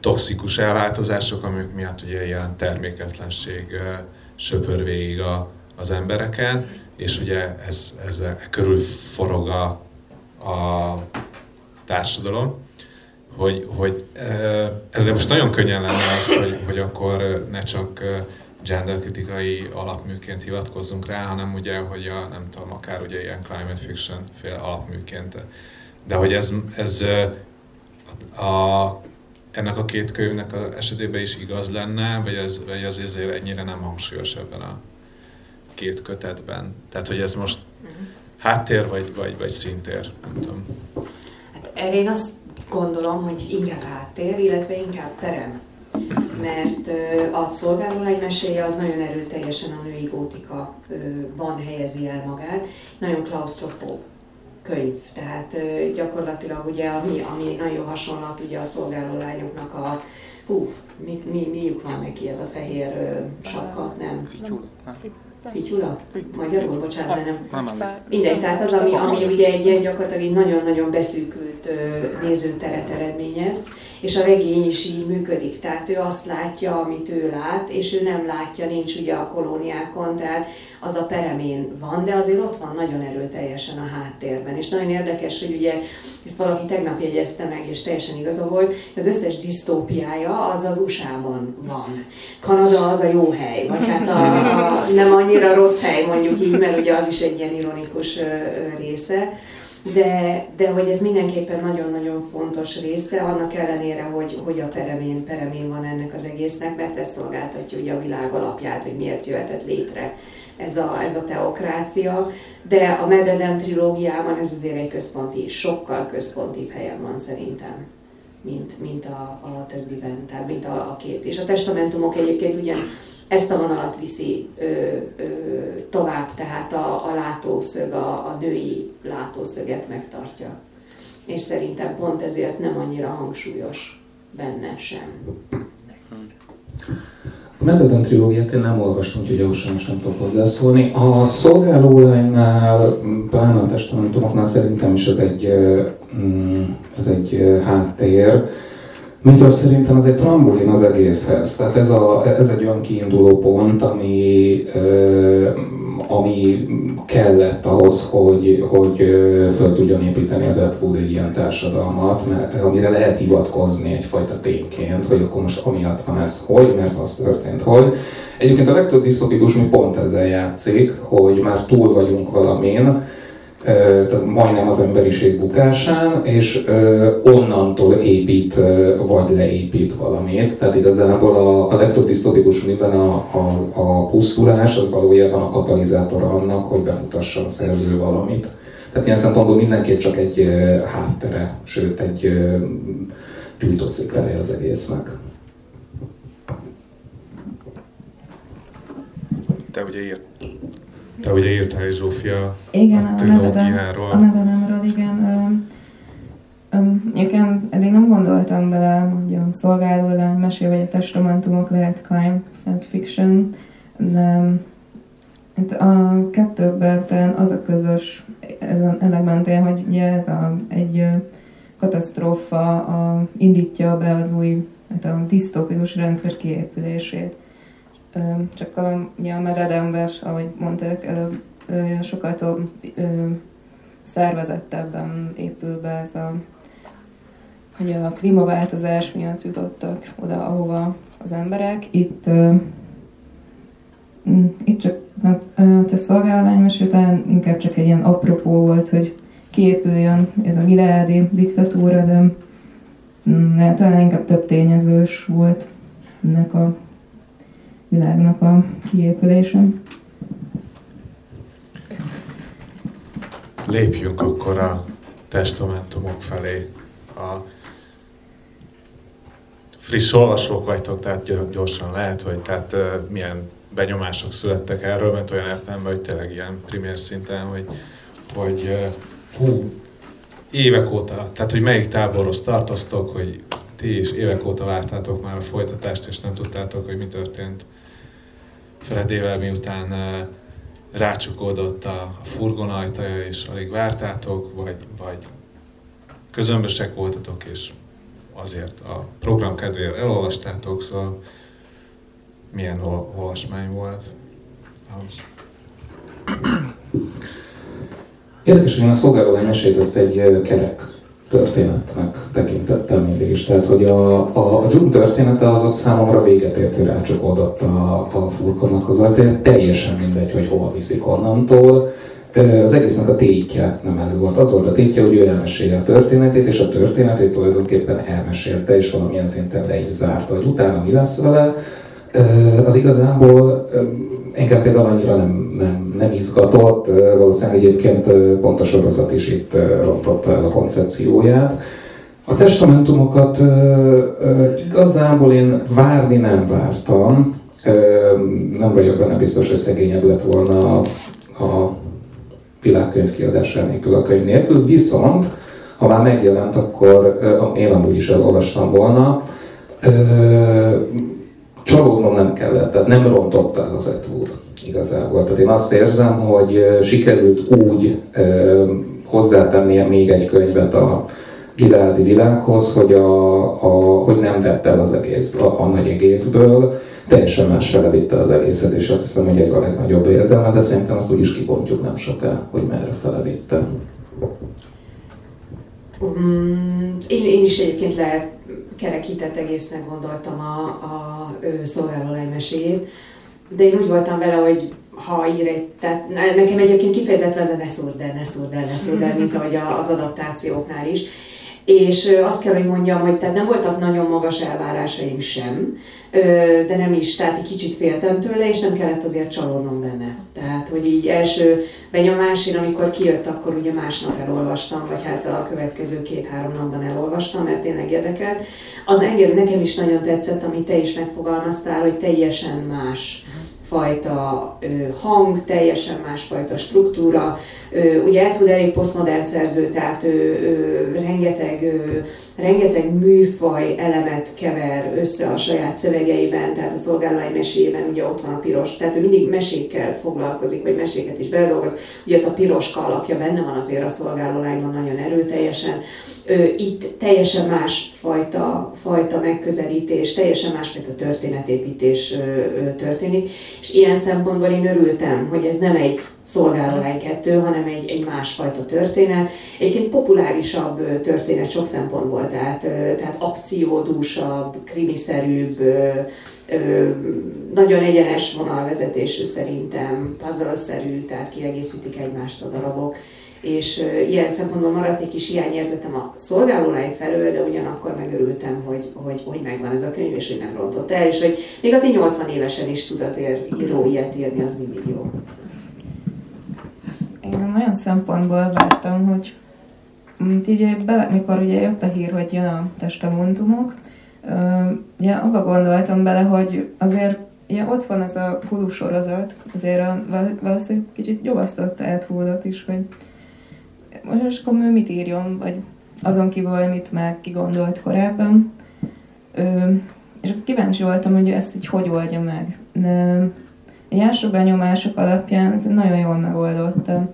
A: toxikus elváltozások, amik miatt ugye ilyen terméketlenség söpör végig a, az embereken, és ugye ez, ez e körül forog a, a társadalom, hogy, hogy ezzel most nagyon könnyen lenne az, hogy, hogy akkor ne csak genderkritikai alapműként hivatkozzunk rá, hanem ugye, hogy a, nem tudom, akár ugye ilyen climate fiction fél alapműként. De hogy ez, ez a, ennek a két könyvnek az esetében is igaz lenne, vagy ez, vagy ez azért ennyire nem hangsúlyos ebben a két kötetben. Tehát, hogy ez most mhm. háttér vagy, vagy, vagy szintér, nem tudom.
B: Hát erre én azt gondolom, hogy inkább háttér, illetve inkább perem. Mert a szolgálólány meséje az nagyon erőteljesen a női gótika van helyezi el magát, nagyon klaustrofób könyv. Tehát gyakorlatilag ugye, ami, ami nagyon hasonlat ugye a szolgálólányoknak a hú, mi, mi, miük van neki ez a fehér sapka, nem? Fityula? Magyarul, bocsánat, de nem. Mindegy, tehát az, ami, ami ugye egy ilyen gyakorlatilag nagyon-nagyon beszűkült nézőteret eredményez, és a regény is így működik. Tehát ő azt látja, amit ő lát, és ő nem látja, nincs ugye a kolóniákon, tehát az a peremén van, de azért ott van nagyon erőteljesen a háttérben. És nagyon érdekes, hogy ugye ezt valaki tegnap jegyezte meg, és teljesen igaza volt, az összes disztópiája az az USA-ban van. Kanada az a jó hely, vagy hát a, a nem annyira rossz hely, mondjuk így, mert ugye az is egy ilyen ironikus része de, de hogy ez mindenképpen nagyon-nagyon fontos része, annak ellenére, hogy, hogy a peremén, peremén van ennek az egésznek, mert ez szolgáltatja ugye a világ alapját, hogy miért jöhetett létre ez a, ez a teokrácia, de a Mededen trilógiában ez azért egy központi, sokkal központi helyen van szerintem mint, mint a, a többiben, tehát mint a, a két. És a testamentumok egyébként ugyan ezt a vonalat viszi ö, ö, tovább, tehát a, a látószög, a, a női látószöget megtartja. És szerintem pont ezért nem annyira hangsúlyos benne sem.
D: A Mededen trilógiát én nem olvastam, úgyhogy ahhoz sem, sem tudok hozzászólni. A szolgálólánynál, pláne a testamentumoknál szerintem is ez egy, mm, ez egy háttér, Mitől szerintem ez egy trambolin az egészhez. Tehát ez, a, ez egy olyan kiinduló pont, ami, ami kellett ahhoz, hogy, hogy föl tudjon építeni az Edfood egy ilyen társadalmat, mert, amire lehet hivatkozni egyfajta tényként, hogy akkor most amiatt van ez hogy, mert az történt hogy. Egyébként a legtöbb disztopikus mi pont ezzel játszik, hogy már túl vagyunk valamin, majdnem az emberiség bukásán, és onnantól épít, vagy leépít valamit. Tehát igazából a, a legtöbb disztopikus minden a, a, a pusztulás, az valójában a katalizátor annak, hogy bemutassa a szerző valamit. Tehát ilyen szempontból mindenképp csak egy háttere, sőt egy gyújtószékeleje az egésznek.
A: Te ugye írt te ugye írtál is, Zsófia,
C: igen, a, a A Mededemről, igen. Egyébként eddig nem gondoltam bele, hogy a szolgáló lány mesél, vagy a testamentumok lehet crime fiction, de itt a kettőben talán az a közös ennek mentén, hogy ugye ez a, egy katasztrófa a, indítja be az új hát a disztópikus rendszer kiépülését. Csak a, ugye a mededember, ahogy mondták előbb, sokkal több szervezettebben épül be ez a, hogy a klímaváltozás miatt jutottak oda, ahova az emberek. Itt, mm, itt csak nem, te szolgálvány és talán inkább csak egy ilyen apropó volt, hogy kiépüljön ez a gileádi diktatúra, de, de mm, talán inkább több tényezős volt ennek a világnak a kiépülése.
A: Lépjünk akkor a testamentumok felé. a friss olvasók vagytok, tehát gyorsan lehet, hogy tehát milyen benyomások születtek erről, mert olyan értelemben, hogy tényleg ilyen primér szinten, hogy, hogy hú, évek óta, tehát hogy melyik táborhoz tartoztok, hogy ti is évek óta vártátok már a folytatást, és nem tudtátok, hogy mi történt Fredével, miután rácsukódott a, a furgon ajtaja, és alig vártátok, vagy, vagy közömbösek voltatok, és azért a program kedvéért elolvastátok, szóval milyen olvasmány volt?
D: Érdekes, hogy a szolgálólány mesét ezt egy kerek történetnek tekintettem mindig is. Tehát, hogy a, a, a története az ott számomra véget ért, hogy rácsukódott a, a furkonnak az ajtaja. Teljesen mindegy, hogy hova viszik onnantól. Az egésznek a tétje nem ez volt. Az volt a tétje, hogy ő elmesélje a történetét, és a történetét tulajdonképpen elmesélte, és valamilyen szinten le is zárta, hogy utána mi lesz vele. Az igazából engem például annyira nem, nem, nem izgatott, valószínűleg egyébként pont a sorozat is itt rontotta el a koncepcióját. A testamentumokat igazából én várni nem vártam, nem vagyok benne biztos, hogy szegényebb lett volna a világkönyv kiadása nélkül, a könyv nélkül, viszont ha már megjelent, akkor én amúgy is elolvastam volna, csalódnom nem kellett, tehát nem rontott el az Etwood igazából. Tehát én azt érzem, hogy sikerült úgy hozzátennie még egy könyvet a Giládi világhoz, hogy, a, a, hogy nem vett el az egész, a, a nagy egészből, teljesen más fele vitte az egészet, és azt hiszem, hogy ez a legnagyobb érdeme, de szerintem azt úgy is kibontjuk nem soká, hogy merre fele vitte.
B: Um, én, én is egyébként le kerekített egésznek gondoltam a, a, a szolgáló meséjét, de én úgy voltam vele, hogy ha ír egy, tehát nekem egyébként kifejezetten ez a ne szúrd el, ne szúrd el, ne szúrd el, mint ahogy az adaptációknál is. És azt kell, hogy mondjam, hogy tehát nem voltak nagyon magas elvárásaim sem, de nem is, tehát egy kicsit féltem tőle, és nem kellett azért csalódnom benne. Tehát, hogy így első benyomás, én amikor kijött, akkor ugye másnap elolvastam, vagy hát a következő két-három napban elolvastam, mert tényleg érdekelt. Az engem nekem is nagyon tetszett, amit te is megfogalmaztál, hogy teljesen más fajta hang, teljesen másfajta struktúra. Ugye Ed elég posztmodern szerző, tehát ő, ő, rengeteg, ő, rengeteg műfaj elemet kever össze a saját szövegeiben, tehát a szolgálói meséjében ugye ott van a piros, tehát ő mindig mesékkel foglalkozik, vagy meséket is beledolgoz. Ugye ott a piroska alakja benne van azért a szolgálólányban nagyon erőteljesen itt teljesen más fajta, fajta megközelítés, teljesen másfajta történetépítés történik, és ilyen szempontból én örültem, hogy ez nem egy szolgálólány kettő, hanem egy, egy másfajta történet. Egyébként populárisabb történet sok szempontból, tehát, tehát akciódúsabb, krimiszerűbb, nagyon egyenes vonalvezetésű szerintem, puzzle-szerű, tehát kiegészítik egymást a darabok és ilyen szempontból maradt egy kis hiányérzetem a szolgálólány felől, de ugyanakkor megörültem, hogy, hogy, hogy megvan ez a könyv, és hogy nem rontott el, és hogy még azért 80 évesen is tud azért író ilyet írni, az mindig jó.
C: Én nagyon szempontból vártam, hogy így bele, mikor ugye jött a hír, hogy jön a testamentumok, ugye abba gondoltam bele, hogy azért ugye ott van ez a Hulu sorozat, azért a, valószínűleg kicsit nyomasztotta Ed is, hogy most akkor ő mit írjon, vagy azon kívül, amit már kigondolt korábban. Ö, és akkor kíváncsi voltam, hogy ezt így hogy oldja meg. De, egy első benyomások alapján ez nagyon jól megoldotta.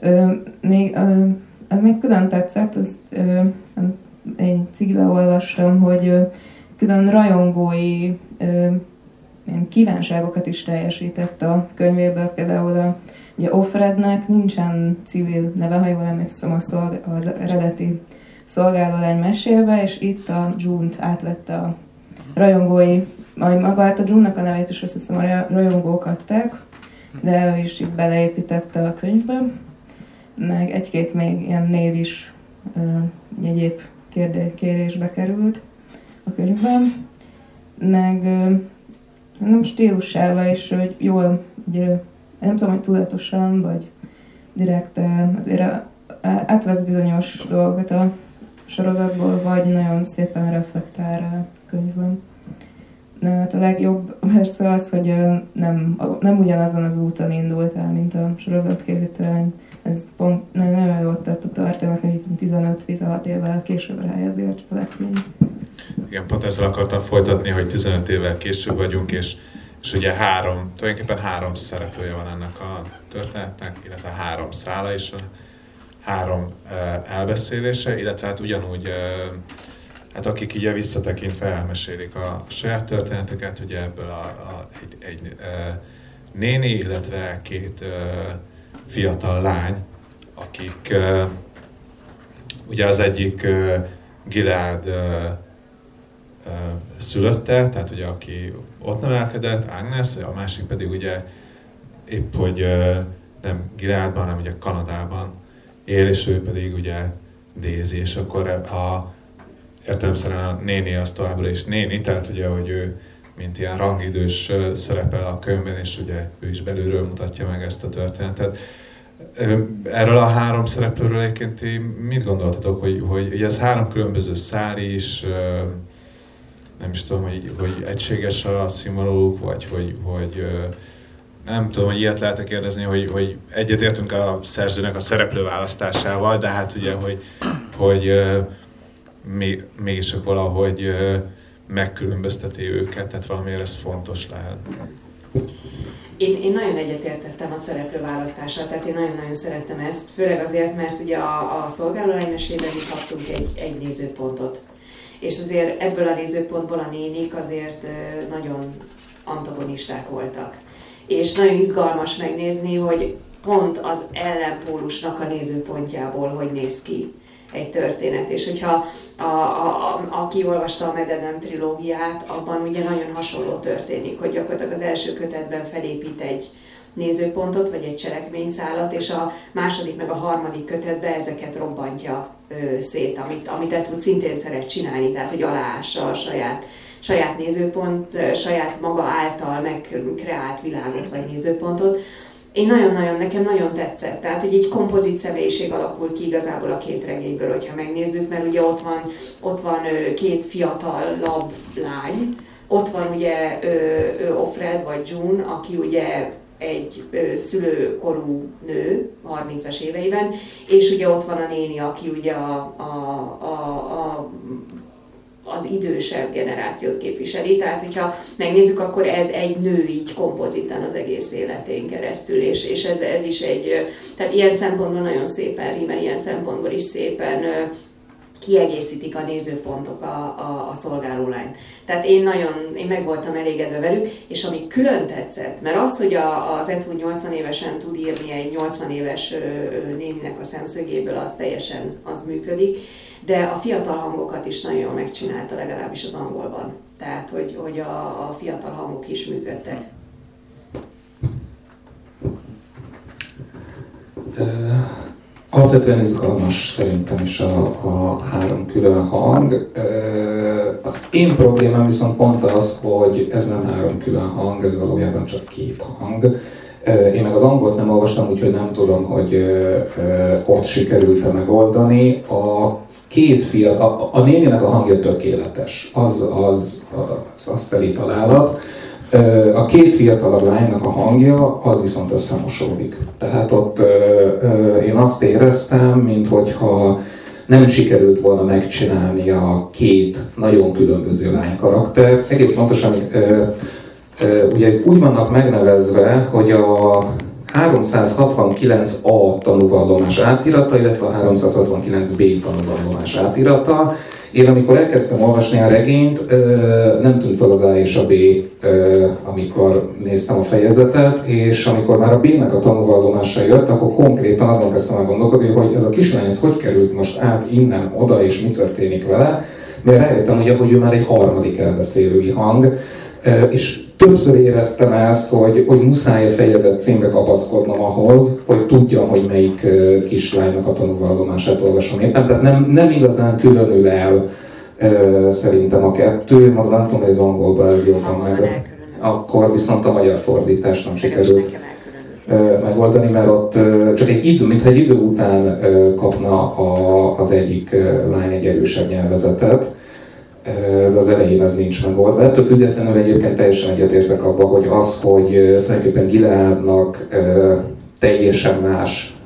C: Ö, még, ö, az még külön tetszett, az, ö, egy cikkbe olvastam, hogy ö, külön rajongói ö, kívánságokat is teljesített a könyvéből, például a Ugye Offrednek nincsen civil neve, ha jól emlékszem az, az eredeti szolgálólány mesélve, és itt a June-t átvette a rajongói, majd magát a June-nak a nevét is azt hiszem a rajongók adták, de ő is itt beleépítette a könyvbe, meg egy-két még ilyen név is egy egyéb kérdé, kérésbe került a könyvben, meg nem stílusával is, hogy jól ugye, nem tudom, hogy tudatosan, vagy direkt azért átvesz bizonyos dolgokat a sorozatból, vagy nagyon szépen reflektál rá a könyvben. Hát a legjobb persze az, hogy nem, nem ugyanazon az úton indult mint a sorozatkészítőlány. Ez pont nagyon jól tett a történet, hogy 15-16 évvel később ráhelyezi a cselekményt.
A: Igen, pont ezzel akartam folytatni, hogy 15 évvel később vagyunk, és, és ugye három, tulajdonképpen három szereplője van ennek a történetnek, illetve három szála is, három elbeszélése, illetve hát ugyanúgy hát akik így visszatekintve elmesélik a saját történeteket, ugye ebből a, a, egy, egy e, néni, illetve két fiatal lány, akik ugye az egyik Gilad e, szülötte, tehát ugye aki ott nevelkedett, Agnes, a másik pedig ugye épp, hogy e, nem Giládban, hanem ugye Kanadában él, és ő pedig ugye Daisy, és akkor a értelemszerűen a néni az továbbra is néni, tehát ugye, hogy ő mint ilyen rangidős szerepel a könyvben, és ugye ő is belülről mutatja meg ezt a történetet. Erről a három szereplőről egyébként mit gondoltatok, hogy, hogy, hogy ez három különböző szál is, nem is tudom, hogy, hogy egységes a színvonaluk, vagy hogy, hogy nem tudom, hogy ilyet lehet kérdezni, hogy, hogy egyetértünk a szerzőnek a szereplő választásával, de hát ugye, hogy, hogy még, valahogy megkülönbözteti őket, tehát valamiért ez fontos lehet.
B: Én, én nagyon egyetértettem a szereplő választással, tehát én nagyon-nagyon szerettem ezt, főleg azért, mert ugye a, a szolgálólánymesében mi kaptunk egy, egy nézőpontot. És azért ebből a nézőpontból a nénik azért nagyon antagonisták voltak. És nagyon izgalmas megnézni, hogy pont az ellenpólusnak a nézőpontjából hogy néz ki egy történet. És hogyha a, a, a, aki olvasta a Mededem trilógiát, abban ugye nagyon hasonló történik, hogy gyakorlatilag az első kötetben felépít egy nézőpontot, vagy egy cselekményszálat, és a második meg a harmadik kötetben ezeket robbantja szét, amit, amit Etrud szintén szeret csinálni, tehát hogy aláássa a saját saját nézőpont, saját maga által megkreált világot vagy nézőpontot, én nagyon-nagyon, nekem nagyon tetszett. Tehát, hogy egy kompozit személyiség alakul ki igazából a két regényből, hogyha megnézzük, mert ugye ott van, ott van két fiatal lab lány, ott van ugye Offred vagy June, aki ugye egy szülőkorú nő, 30-as éveiben, és ugye ott van a néni, aki ugye a, a, a, a az idősebb generációt képviseli. Tehát, hogyha megnézzük, akkor ez egy nő így kompozitán az egész életén keresztül, és, és ez, ez is egy, tehát ilyen szempontból nagyon szépen rímel, ilyen szempontból is szépen kiegészítik a nézőpontok a, a, a szolgálólányt. Tehát én nagyon, én meg voltam elégedve velük, és ami külön tetszett, mert az, hogy a, az Etu 80 évesen tud írni egy 80 éves néninek a szemszögéből, az teljesen az működik, de a fiatal hangokat is nagyon jól megcsinálta, legalábbis az angolban. Tehát, hogy, hogy a, a fiatal hangok is működtek.
D: Alapvetően izgalmas szerintem is a, a három külön hang. Az én problémám viszont pont az, hogy ez nem három külön hang, ez valójában csak két hang. Én meg az angolt nem olvastam, úgyhogy nem tudom, hogy ott sikerült-e megoldani. A két fiatal, a, a néninek a hangja tökéletes, az, az, az, az teli találat. A két fiatalabb lánynak a hangja, az viszont összemosódik. Tehát ott én azt éreztem, minthogyha nem sikerült volna megcsinálni a két nagyon különböző lány karakter. Egész pontosan ugye úgy vannak megnevezve, hogy a 369A tanúvallomás átirata, illetve a 369B tanúvallomás átirata. Én amikor elkezdtem olvasni a regényt, nem tűnt fel az A és a B, amikor néztem a fejezetet, és amikor már a B-nek a tanúvallomása jött, akkor konkrétan azon kezdtem el gondolkodni, hogy ez a kislány ez hogy került most át innen oda, és mi történik vele, mert rájöttem, hogy, hogy ő már egy harmadik elbeszélői hang, és többször éreztem ezt, hogy, hogy muszáj a fejezet címbe kapaszkodnom ahhoz, hogy tudjam, hogy melyik kislánynak a tanúvallomását olvasom éppen. Tehát nem, nem igazán különül el szerintem a kettő, maga nem tudom, hogy az angol verzióban meg. Akkor viszont a magyar fordítás nem sikerült. megoldani, mert ott csak egy idő, mintha egy idő után kapna a, az egyik lány egy erősebb nyelvezetet, az elején ez nincs megoldva. Ettől függetlenül egyébként teljesen egyetértek abba, hogy az, hogy tulajdonképpen Gileádnak teljesen más,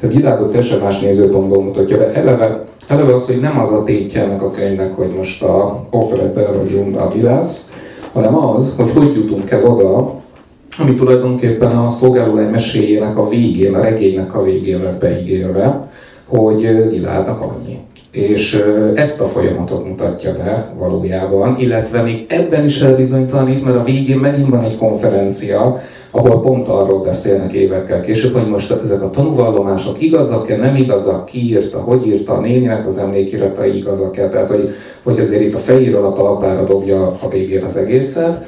D: tehát Gileádot teljesen más nézőpontból mutatja, de eleve, eleve az, hogy nem az a tétje ennek a könyvnek, hogy most a Offred a mi lesz, hanem az, hogy hogy jutunk el oda, ami tulajdonképpen a szolgálólány meséjének a végén, a regénynek a végén lett beígérve, hogy Giládnak annyi. És ezt a folyamatot mutatja be valójában, illetve még ebben is elbizonytalanít, mert a végén megint van egy konferencia, ahol pont arról beszélnek évekkel később, hogy most ezek a tanúvallomások igazak-e, nem igazak, ki írta, hogy írta, a néninek az emlékiratai igazak-e, tehát hogy, hogy azért itt a fejéről a talpára dobja a végén az egészet,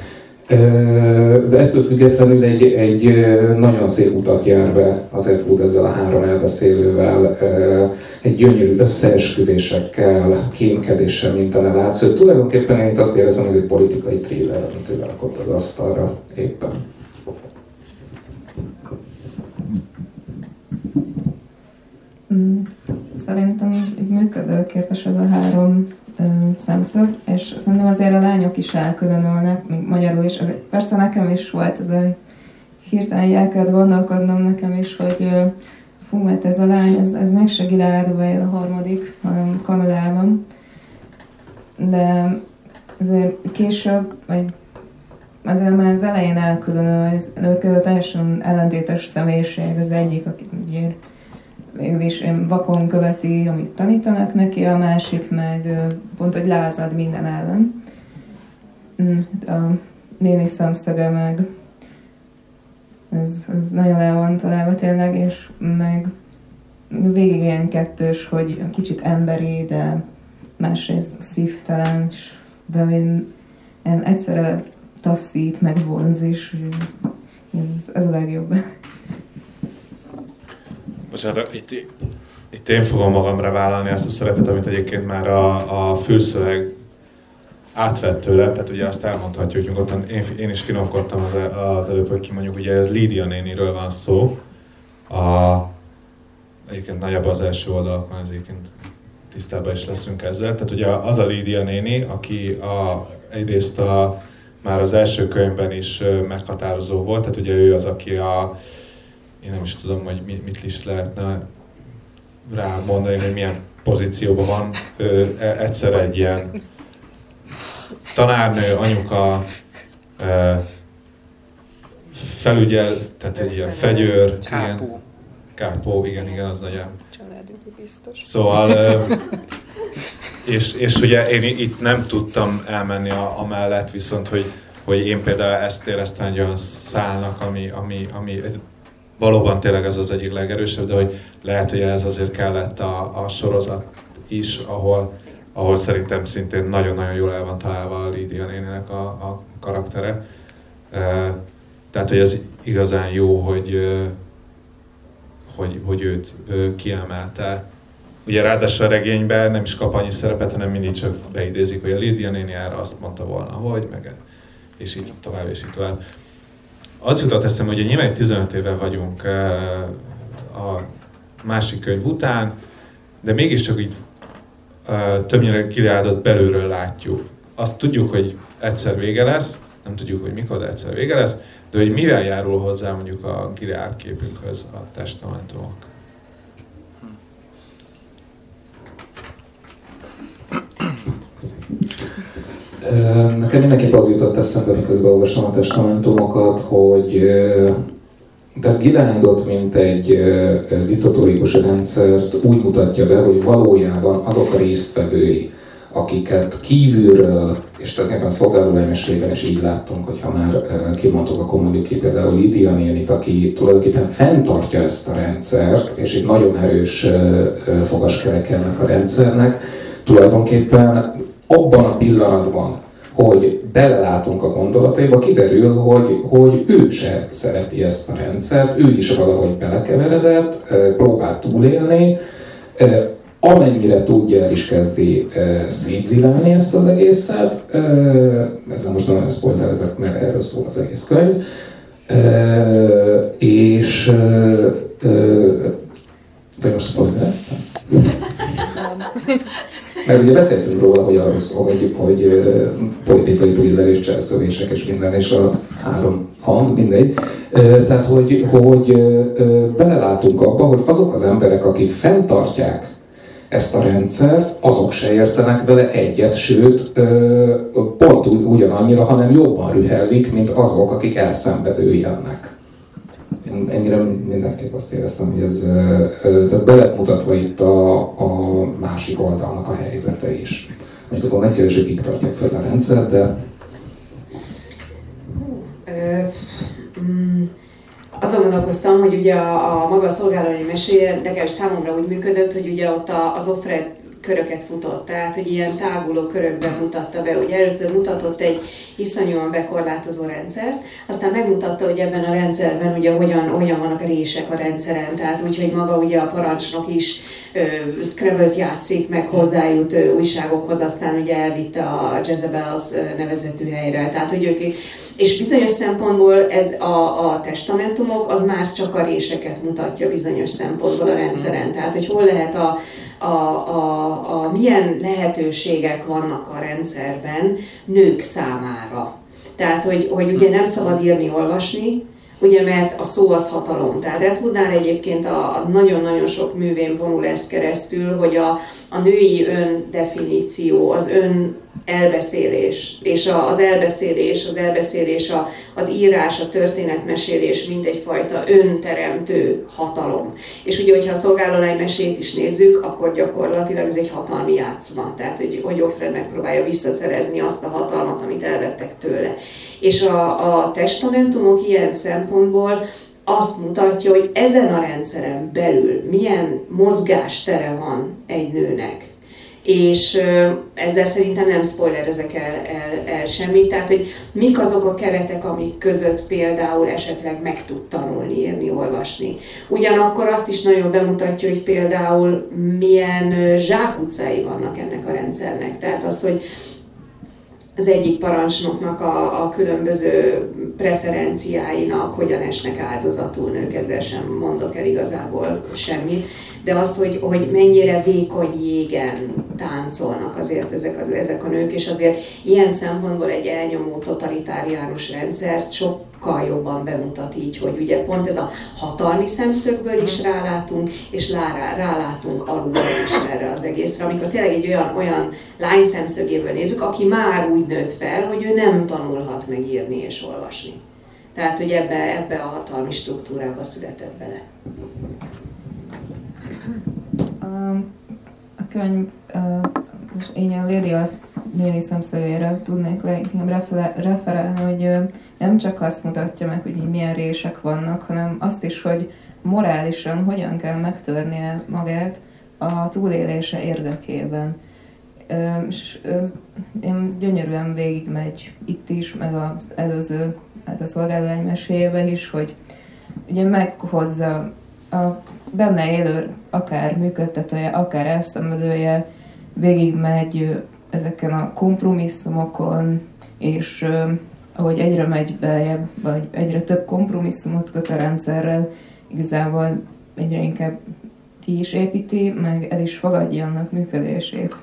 D: de ettől függetlenül egy, egy nagyon szép utat jár be az Ed ezzel a három elbeszélővel, egy gyönyörű összeesküvésekkel, kémkedéssel, mint a látszó. Tulajdonképpen én azt érzem, hogy ez egy politikai thriller, amit ő rakott az asztalra éppen.
C: Mm, szerintem működőképes ez a három szemszög, és szerintem azért a lányok is elkülönülnek, még magyarul is. Azért, persze nekem is volt ez a hirtelen el kellett gondolkodnom nekem is, hogy fú, hát ez a lány, ez, ez mégse Gileádba él a harmadik, hanem Kanadában. De azért később, vagy azért már az elején elkülönül, ők teljesen ellentétes személyiség, az egyik, akit így végül is vakon követi, amit tanítanak neki, a másik meg pont, hogy lázad minden ellen. Mm, a néni szemszöge meg ez, ez nagyon el van találva tényleg, és meg végig ilyen kettős, hogy kicsit emberi, de másrészt szívtelen, és bevén egyszerre taszít, meg vonz is. Ez, ez a legjobb.
A: Bocsánat, itt, itt én fogom magamra vállalni ezt a szerepet, amit egyébként már a, a fülszöveg átvett tőle, tehát ugye azt elmondhatjuk, hogy nyugodtan én, én is finomkodtam az, az előbb, hogy kimondjuk, ugye ez Lídia néniről van szó. A, egyébként nagyjából az első oldalakon, ez egyébként tisztában is leszünk ezzel. Tehát ugye az a Lídia néni, aki a, egyrészt a, már az első könyvben is meghatározó volt, tehát ugye ő az, aki a, én nem is tudom, hogy mit is lehetne rá mondani, hogy milyen pozícióban van. Ő e, egyszer egy ilyen tanárnő, anyuka, felügyel, tehát egy ilyen fegyőr,
E: kápó.
A: Igen, kápó, igen, igen, az nagyon.
E: Családügyi biztos.
A: Szóval, és, és ugye én itt nem tudtam elmenni a, a mellett, viszont hogy, hogy én például ezt éreztem egy olyan szálnak, ami, ami, ami valóban tényleg ez az egyik legerősebb, de hogy lehet, hogy ez azért kellett a, a sorozat is, ahol, ahol szerintem szintén nagyon-nagyon jól el van találva a Lídia néninek a, a karaktere. Tehát, hogy ez igazán jó, hogy, hogy, hogy őt kiemelte. Ugye ráadásul a regényben nem is kap annyi szerepet, hanem mindig csak beidézik, hogy a Lídia néni erre azt mondta volna, hogy, meg és így tovább, és így tovább az jutott eszembe, hogy nyilván 15 éve vagyunk a másik könyv után, de mégiscsak így többnyire királyadott belülről látjuk. Azt tudjuk, hogy egyszer vége lesz, nem tudjuk, hogy mikor, de egyszer vége lesz, de hogy mivel járul hozzá mondjuk a Gilead képünkhöz a testamentumok.
D: Nekem mindenképp az jutott eszembe, miközben olvasom a testamentumokat, hogy tehát Gileádot, mint egy diktatórikus rendszert úgy mutatja be, hogy valójában azok a résztvevői, akiket kívülről, és tulajdonképpen a szolgálólemességben is így láttunk, hogyha már kimondtuk a kommuniki, például Lidia nénit, aki tulajdonképpen fenntartja ezt a rendszert, és egy nagyon erős fogaskerek ennek a rendszernek, tulajdonképpen abban a pillanatban, hogy belelátunk a gondolataiba, kiderül, hogy, hogy ő se szereti ezt a rendszert, ő is valahogy belekeveredett, próbál túlélni, amennyire tudja, el is kezdi szétzilálni ezt az egészet. Ezzel most nem spoilerezek, mert erről szól az egész könyv. és vagy most spoilereztem? Mert ugye beszéltünk róla, hogy arról szól, hogy, hogy politikai thriller és cselszövések és minden, és a három hang, mindegy. Tehát, hogy, hogy belelátunk abba, hogy azok az emberek, akik fenntartják ezt a rendszert, azok se értenek vele egyet, sőt, pont ugyanannyira, hanem jobban rühellik, mint azok, akik elszenvedőjelnek. Én ennyire mindenképp azt éreztem, hogy ez tehát be mutatva itt a, a másik oldalnak a helyzete is. Mondjuk azon egy kik tartják fel a rendszer, de...
B: Mm, azon gondolkoztam, hogy ugye a, a maga a szolgálói meséje legalábbis számomra úgy működött, hogy ugye ott az Offred köröket futott, tehát hogy ilyen táguló körökben mutatta be, hogy először mutatott egy iszonyúan bekorlátozó rendszert, aztán megmutatta, hogy ebben a rendszerben ugye hogyan, hogyan vannak rések a rendszeren, tehát úgyhogy maga ugye a parancsnok is uh, Scrabble-t játszik, meg hozzájut uh, újságokhoz, aztán ugye elvitte a Jezebels nevezetű helyre, tehát hogy ők és bizonyos szempontból ez a, a testamentumok, az már csak a réseket mutatja bizonyos szempontból a rendszeren. Tehát, hogy hol lehet a, a, a, a milyen lehetőségek vannak a rendszerben nők számára. Tehát, hogy, hogy ugye nem szabad írni, olvasni, ugye mert a szó az hatalom. Tehát el tudnál egyébként a nagyon-nagyon sok művén vonul ezt keresztül, hogy a, a női öndefiníció, az ön elbeszélés, és az elbeszélés, az elbeszélés, a, az írás, a történetmesélés mind egyfajta önteremtő hatalom. És ugye, hogyha a szolgálólány mesét is nézzük, akkor gyakorlatilag ez egy hatalmi játszma, tehát hogy, hogy Offred megpróbálja visszaszerezni azt a hatalmat, amit elvettek tőle. És a, a testamentumok ilyen szempontból azt mutatja, hogy ezen a rendszeren belül milyen mozgástere van egy nőnek és ezzel szerintem nem spoilerezek el, el, el semmit, tehát hogy mik azok a keretek, amik között például esetleg meg tud tanulni, írni, olvasni. Ugyanakkor azt is nagyon bemutatja, hogy például milyen zsákutcái vannak ennek a rendszernek. Tehát az, hogy az egyik parancsnoknak a, a különböző preferenciáinak hogyan esnek áldozatul nők, ezzel sem mondok el igazából semmit de az, hogy, hogy mennyire vékony jégen táncolnak azért ezek, az, ezek a nők, és azért ilyen szempontból egy elnyomó totalitáriánus rendszert sokkal jobban bemutat így, hogy ugye pont ez a hatalmi szemszögből is mhm. rálátunk, és rá, rálátunk alul is erre az egészre, amikor tényleg egy olyan, olyan lány szemszögéből nézzük, aki már úgy nőtt fel, hogy ő nem tanulhat meg írni és olvasni. Tehát, hogy ebbe, ebbe a hatalmi struktúrába született bele.
C: Könyv, és én a Lady az néni szemszögére tudnék leginkább referálni, hogy nem csak azt mutatja meg, hogy milyen rések vannak, hanem azt is, hogy morálisan hogyan kell megtörnie magát a túlélése érdekében. És ez, én gyönyörűen végigmegy itt is, meg az előző, hát a szolgálóány meséjében is, hogy ugye meghozza a benne élő, akár működtetője, akár elszenvedője végigmegy ezeken a kompromisszumokon, és ahogy egyre megy beljebb, vagy egyre több kompromisszumot köt a rendszerrel, igazából egyre inkább ki is építi, meg el is fogadja annak működését.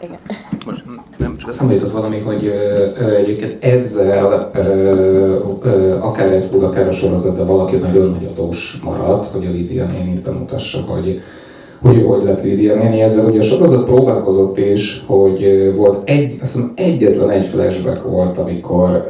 D: Igen. Most nem csak eszembe jutott valami, hogy ö, egyébként ezzel ö, ö, akár egy túl, akár a sorozat, de valaki nagyon nagy adós marad, hogy a Lídia nénit bemutassa, hogy hogy hogy lett Lídia néni. Ezzel ugye a sorozat próbálkozott is, hogy volt egy, azt hiszem egyetlen egy flashback volt, amikor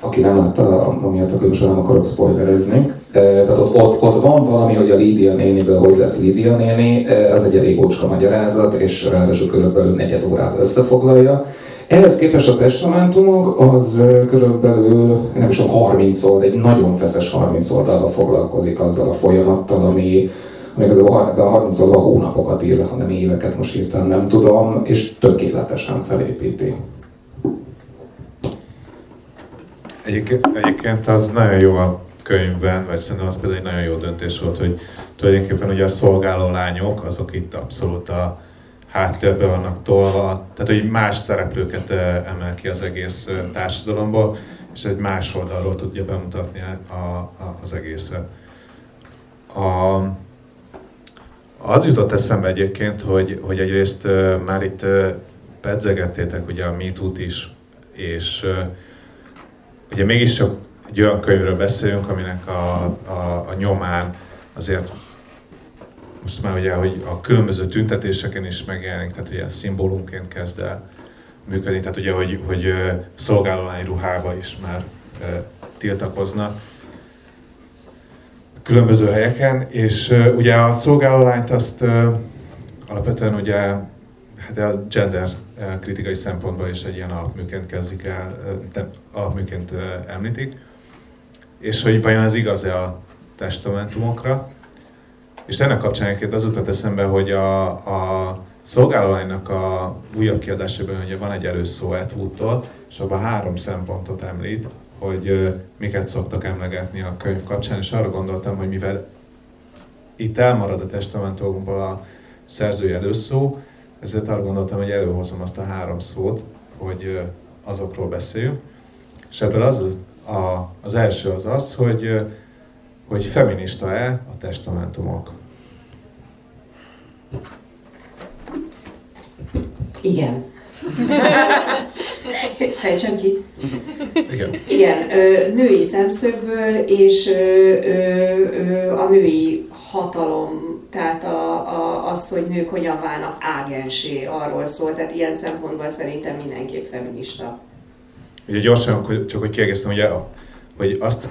D: aki nem látta, amiatt akkor most nem akarok spoilerezni. Tehát ott, ott, ott van valami, hogy a Lídia néniből hogy lesz Lídia néni, az egy elég ócska magyarázat, és ráadásul körülbelül negyed órában összefoglalja. Ehhez képest a testamentumok az körülbelül, nem is a 30 oldal, egy nagyon feszes 30 oldalra foglalkozik azzal a folyamattal, ami, még ez a 30 oldal hónapokat ír, hanem éveket most írtam, nem tudom, és tökéletesen felépíti.
A: Egyébként, egyébként az nagyon jó a könyvben, vagy szerintem az például egy nagyon jó döntés volt, hogy tulajdonképpen ugye a szolgáló lányok, azok itt abszolút a, háttérbe vannak tolva, tehát hogy más szereplőket emel ki az egész társadalomból, és egy más oldalról tudja bemutatni a, a, az egészet. A, az jutott eszembe egyébként, hogy, hogy egyrészt már itt uh, pedzegettétek ugye a MeToo-t is, és uh, ugye mégiscsak egy olyan könyvről beszélünk, aminek a, a, a nyomán azért most már ugye, hogy a különböző tüntetéseken is megjelenik, tehát ilyen szimbólumként kezd el működni, tehát ugye, hogy, hogy szolgálólány ruhába is már tiltakoznak különböző helyeken, és ugye a szolgálólányt azt alapvetően ugye hát a gender kritikai szempontból is egy ilyen alapműként kezdik el, alapműként említik, és hogy vajon ez igaz-e a testamentumokra, és ennek kapcsán egyébként az utat eszembe, hogy a, a szolgálóanynak a újabb kiadásában ugye van egy erős szó Atwoodtól, és abban három szempontot említ, hogy miket szoktak emlegetni a könyv kapcsán, és arra gondoltam, hogy mivel itt elmarad a testamentumból a szerzői előszó, ezért arra gondoltam, hogy előhozom azt a három szót, hogy azokról beszéljünk. És ebből az, a, az első az az, hogy, hogy feminista-e a testamentumok.
B: Igen. Fejtsem ki.
A: Igen.
B: Igen, női szemszögből, és a női hatalom, tehát a, a, az, hogy nők hogyan válnak ágensé, arról szól, tehát ilyen szempontból szerintem mindenképp feminista.
A: Ugye gyorsan, csak hogy kiegészítem, ugye, hogy azt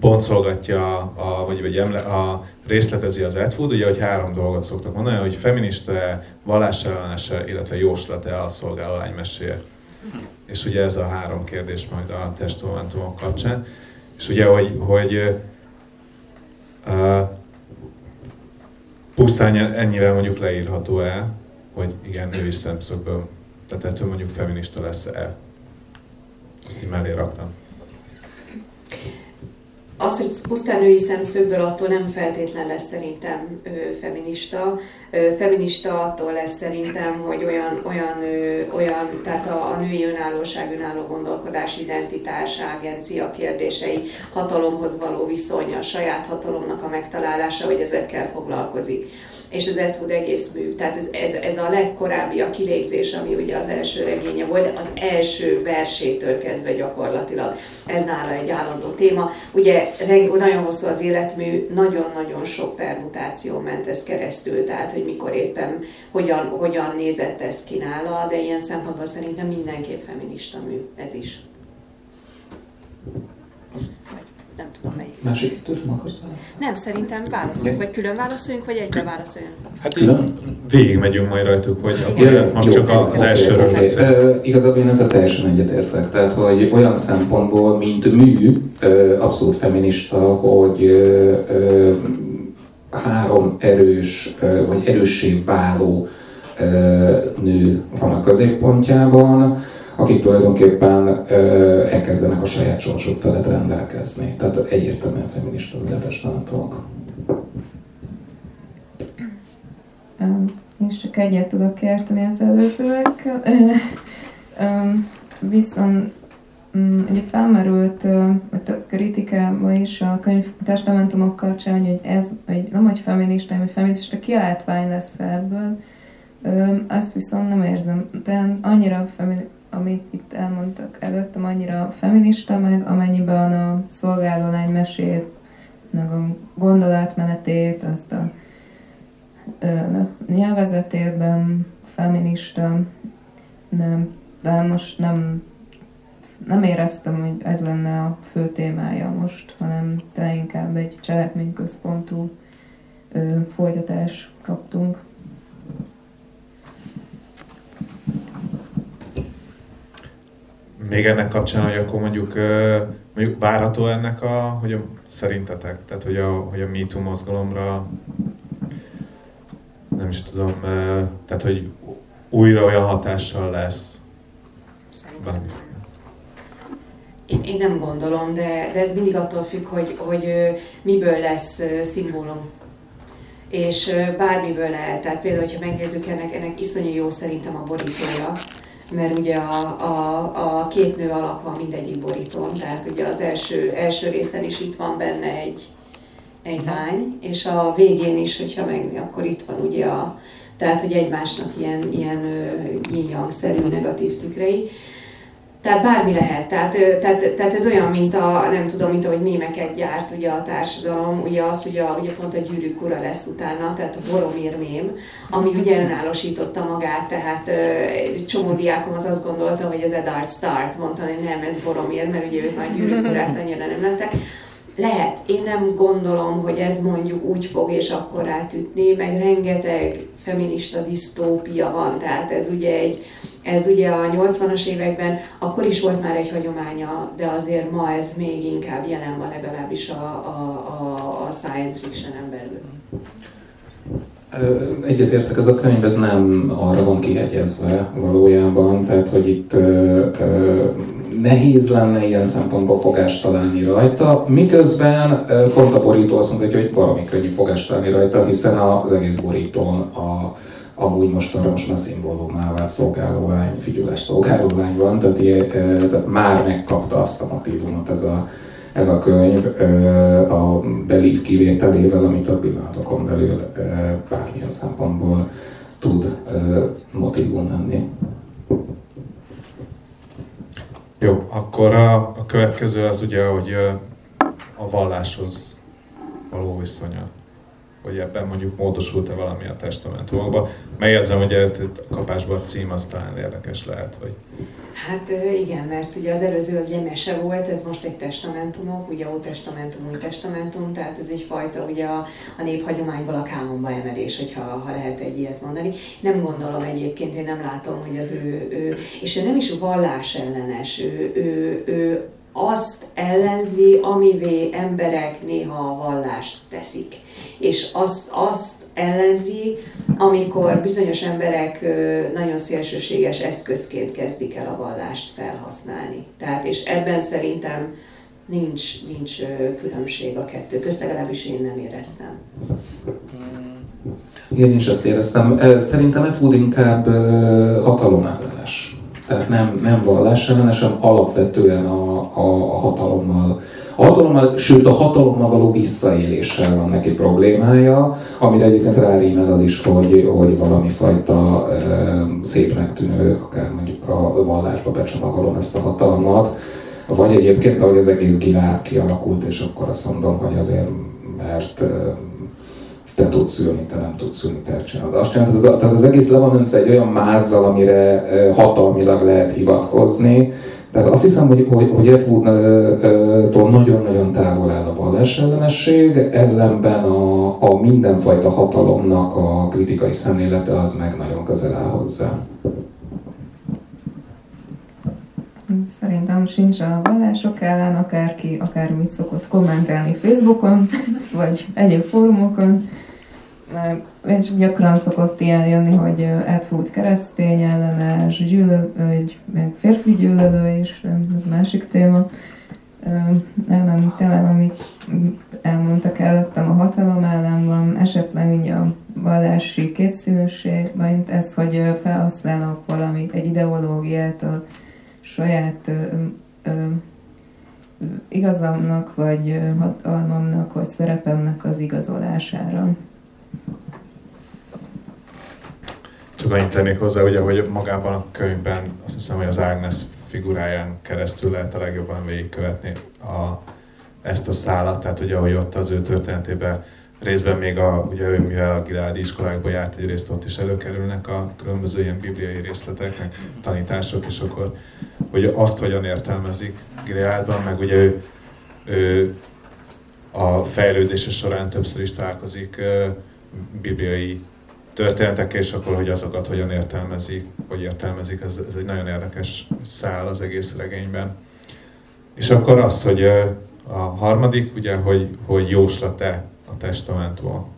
A: boncolgatja, a, vagy, vagy emle, a, részletezi az Edfood, ugye, hogy három dolgot szoktak mondani, hogy feminista, vallásellenese, illetve jóslata a szolgálólány mesél. És ugye ez a három kérdés majd a testamentumok kapcsán. És ugye, hogy, hogy uh, pusztán ennyivel mondjuk leírható el, hogy igen, női szemszögből, tehát ettől mondjuk feminista lesz el. Ezt így mellé raktam
B: az, hogy pusztán női szemszögből attól nem feltétlen lesz szerintem ö, feminista. Ö, feminista attól lesz szerintem, hogy olyan, olyan, ö, olyan tehát a, a női önállóság, önálló gondolkodás, identitás, agencia kérdései, hatalomhoz való viszony, a saját hatalomnak a megtalálása, hogy ezekkel foglalkozik és az Ed egész mű. Tehát ez, ez, ez a legkorábbi a kilégzés, ami ugye az első regénye volt, de az első versétől kezdve gyakorlatilag ez nála egy állandó téma. Ugye nagyon hosszú az életmű, nagyon-nagyon sok permutáció ment ez keresztül, tehát hogy mikor éppen hogyan, hogyan nézett ez ki nála, de ilyen szempontból szerintem mindenképp feminista mű ez is nem tudom melyik.
D: Másik tudom, akarsz
B: Nem, szerintem válaszoljunk, vagy külön válaszoljunk, vagy egyre válaszoljunk.
A: Hát külön? végig megyünk majd rajtuk, hogy Igen. most csak az elsőről
D: beszélünk. Igazából én ezzel teljesen egyetértek. Tehát, hogy olyan szempontból, mint mű, abszolút feminista, hogy három erős, vagy erőssé váló nő van a középpontjában, akik tulajdonképpen elkezdenek a saját sorsuk felett rendelkezni. Tehát egyértelműen feminista testamentumok.
C: Én is csak egyet tudok érteni az előzőekkel. Viszont mm, ugye felmerült a több kritikában is a könyv testamentumok kapcsán, hogy ez hogy nem hogy feminista, hanem feminista kiáltvány lesz ebből. Azt viszont nem érzem. De annyira feminista amit itt elmondtak előttem, annyira feminista, meg amennyiben a szolgálólány mesét, meg a gondolatmenetét, azt a ö, nyelvezetében feminista, nem, de most nem, nem éreztem, hogy ez lenne a fő témája most, hanem te inkább egy cselekményközpontú ö, folytatás kaptunk.
A: Még ennek kapcsán, hogy akkor mondjuk, mondjuk várható ennek a, hogy a, szerintetek, tehát hogy a, hogy a MeToo mozgalomra nem is tudom, tehát hogy újra olyan hatással lesz.
B: Szerintem. Én, én nem gondolom, de, de ez mindig attól függ, hogy, hogy miből lesz szimbólum és bármiből lehet. Tehát például, hogyha megnézzük, ennek, ennek iszonyú jó szerintem a borítója, mert ugye a, a, a két nő alak van mindegyik borítón, tehát ugye az első, első részen is itt van benne egy, egy lány, és a végén is, hogyha meg, akkor itt van ugye a, tehát hogy egymásnak ilyen, ilyen yin negatív tükrei. Tehát bármi lehet. Tehát, tehát, tehát ez olyan, mint a, nem tudom, mint ahogy mémeket gyárt ugye a társadalom, ugye az, ugye, ugye pont a gyűrűk ura lesz utána, tehát a boromír mém, ami ugye önállósította magát, tehát egy csomó diákom az azt gondolta, hogy ez Edard Stark, mondta, hogy nem, ez boromír, mert ugye ők már gyűrűk urát annyira nem lettek. Lehet, én nem gondolom, hogy ez mondjuk úgy fog és akkor átütni, meg rengeteg feminista disztópia van, tehát ez ugye egy, ez ugye a 80-as években akkor is volt már egy hagyománya, de azért ma ez még inkább jelen van legalábbis a, a, a, a science fiction belül.
D: Egyetértek, ez a könyv ez nem arra van kihegyezve valójában, tehát hogy itt ö, ö, nehéz lenne ilyen szempontból fogást találni rajta, miközben pont a borító azt mondja, hogy valami könnyű fogást találni rajta, hiszen az egész borítón a, amúgy most arra most már szimbólumá vált szolgálólány, figyelés szolgálólány van, tehát, ilyen, tehát már megkapta azt a motivumot ez a, ez a könyv a belív kivételével, amit a pillanatokon belül bármilyen szempontból tud motivum lenni.
A: Jó, akkor a, a következő az ugye, hogy a valláshoz való viszonya. Hogy ebben mondjuk módosult-e valami a testamentumokban. Megjegyzem, hogy a kapásban a cím az talán érdekes lehet, hogy
B: Hát igen, mert ugye az előző egy mese volt, ez most egy testamentumok, ugye ó testamentum, új testamentum, tehát ez egyfajta ugye a, a néphagyományból a kámonba emelés, hogyha ha lehet egy ilyet mondani. Nem gondolom egyébként, én nem látom, hogy az ő, ő és ő nem is vallás ellenes, ő, ő, ő azt ellenzi, amivé emberek néha a vallást teszik. És azt, azt ellenzi, amikor bizonyos emberek nagyon szélsőséges eszközként kezdik el a vallást felhasználni. Tehát, és ebben szerintem nincs, nincs különbség a kettő közt, legalábbis én nem éreztem.
D: Én is ezt éreztem. Szerintem Atwood inkább hatalomellenes. Tehát nem, nem vallás ellenes, hanem alapvetően a, a, a hatalommal. A hatalommal, sőt a hatalommal való visszaéléssel van neki problémája, amire egyébként rárímel az is, hogy, hogy valami fajta e, szépnek tűnő, akár mondjuk a vallásba becsomagolom ezt a hatalmat, vagy egyébként, ahogy az egész Gilád kialakult, és akkor azt mondom, hogy azért, mert te tudsz szülni, te nem tudsz szülni, te csinálod. Azt csinálod, tehát az, tehát az egész le van öntve egy olyan mázzal, amire hatalmilag lehet hivatkozni, tehát azt hiszem, hogy, hogy, hogy Edwardtól nagyon-nagyon távol áll a vallás ellenesség, ellenben a, a mindenfajta hatalomnak a kritikai szemlélete az meg nagyon közel áll hozzá.
C: Szerintem sincs a vallások ellen, akárki akármit szokott kommentelni Facebookon, vagy egyéb fórumokon és gyakran szokott ilyen jönni, hogy Edfood keresztény ellenes, gyűlölő, meg férfi gyűlölő is, ez másik téma. Nem, tényleg, amit elmondtak előttem, a hatalom ellen van, esetleg ugye a vallási kétszínűség, majd ezt, hogy felhasználok valami, egy ideológiát a saját ö, ö, igazamnak, vagy hatalmamnak, vagy szerepemnek az igazolására.
A: Csak annyit tennék hozzá, ugye, hogy magában a könyvben azt hiszem, hogy az Agnes figuráján keresztül lehet a legjobban végigkövetni a, ezt a szállat, tehát ugye, hogy ott az ő történetében részben még a, ugye ő mivel a Gileádi iskolákba járt, egyrészt ott is előkerülnek a különböző ilyen bibliai részletek, tanítások, és akkor hogy azt hogyan értelmezik Gileádban, meg ugye ő, ő a fejlődése során többször is találkozik bibliai történetek, és akkor, hogy azokat hogyan értelmezi, hogy értelmezik, ez, ez egy nagyon érdekes szál az egész regényben. És akkor az, hogy a harmadik, ugye, hogy, hogy jóslat-e a testamentum.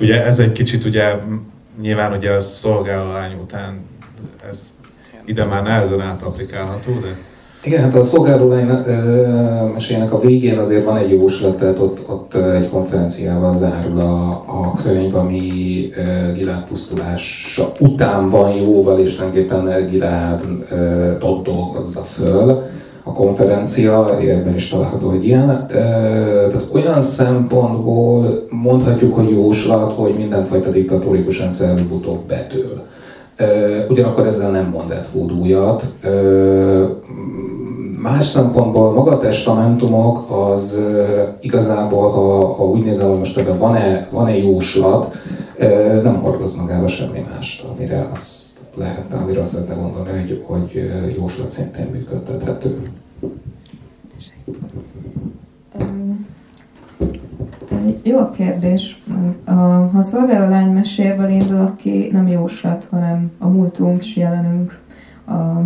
A: Ugye ez egy kicsit ugye nyilván ugye a szolgálólány után ez ide már nehezen átaplikálható, de
D: Igen, hát a szolgálólány mesének a végén azért van egy jóslat, tehát ott, ott egy konferenciával zárul a, a könyv, ami Gilad pusztulása után van jóval, és tulajdonképpen Gilad ott dolgozza föl a konferencia, ebben is található egy ilyen. Tehát olyan szempontból mondhatjuk, hogy jóslat, hogy mindenfajta diktatórikus rendszer előbb-utóbb betől. Ugyanakkor ezzel nem mond Ed újat. Más szempontból maga a testamentumok az igazából, ha, ha úgy nézem, hogy most ebben van-e, van-e jóslat, nem hordoz magába semmi mást, amire azt lehetne, amire azt lehetne gondolni, hogy, hogy jóslat szintén működtethető.
C: Jó a kérdés. Ha a szolgáló lány meséből indulok ki, nem jóslat, hanem a múltunk és jelenünk a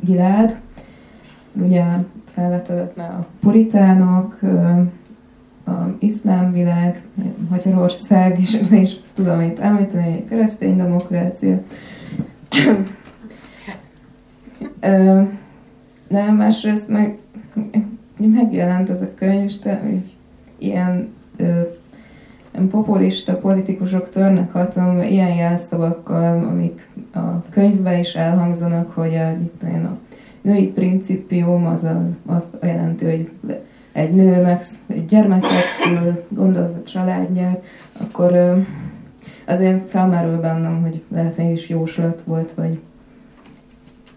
C: Gilád. Ugye felvetődött már a puritánok, a iszlám világ, Magyarország, és, és tudom itt említeni, hogy a keresztény demokrácia. De másrészt meg megjelent ez a könyv, és így, ilyen ö, populista politikusok törnek hatalomba ilyen jelszavakkal, amik a könyvben is elhangzanak, hogy a, itt a női principium az, az, az jelenti, hogy egy nő meg egy gyermeket szül, gondozza a családját, akkor azért felmerül bennem, hogy lehet mégis jóslat volt, vagy,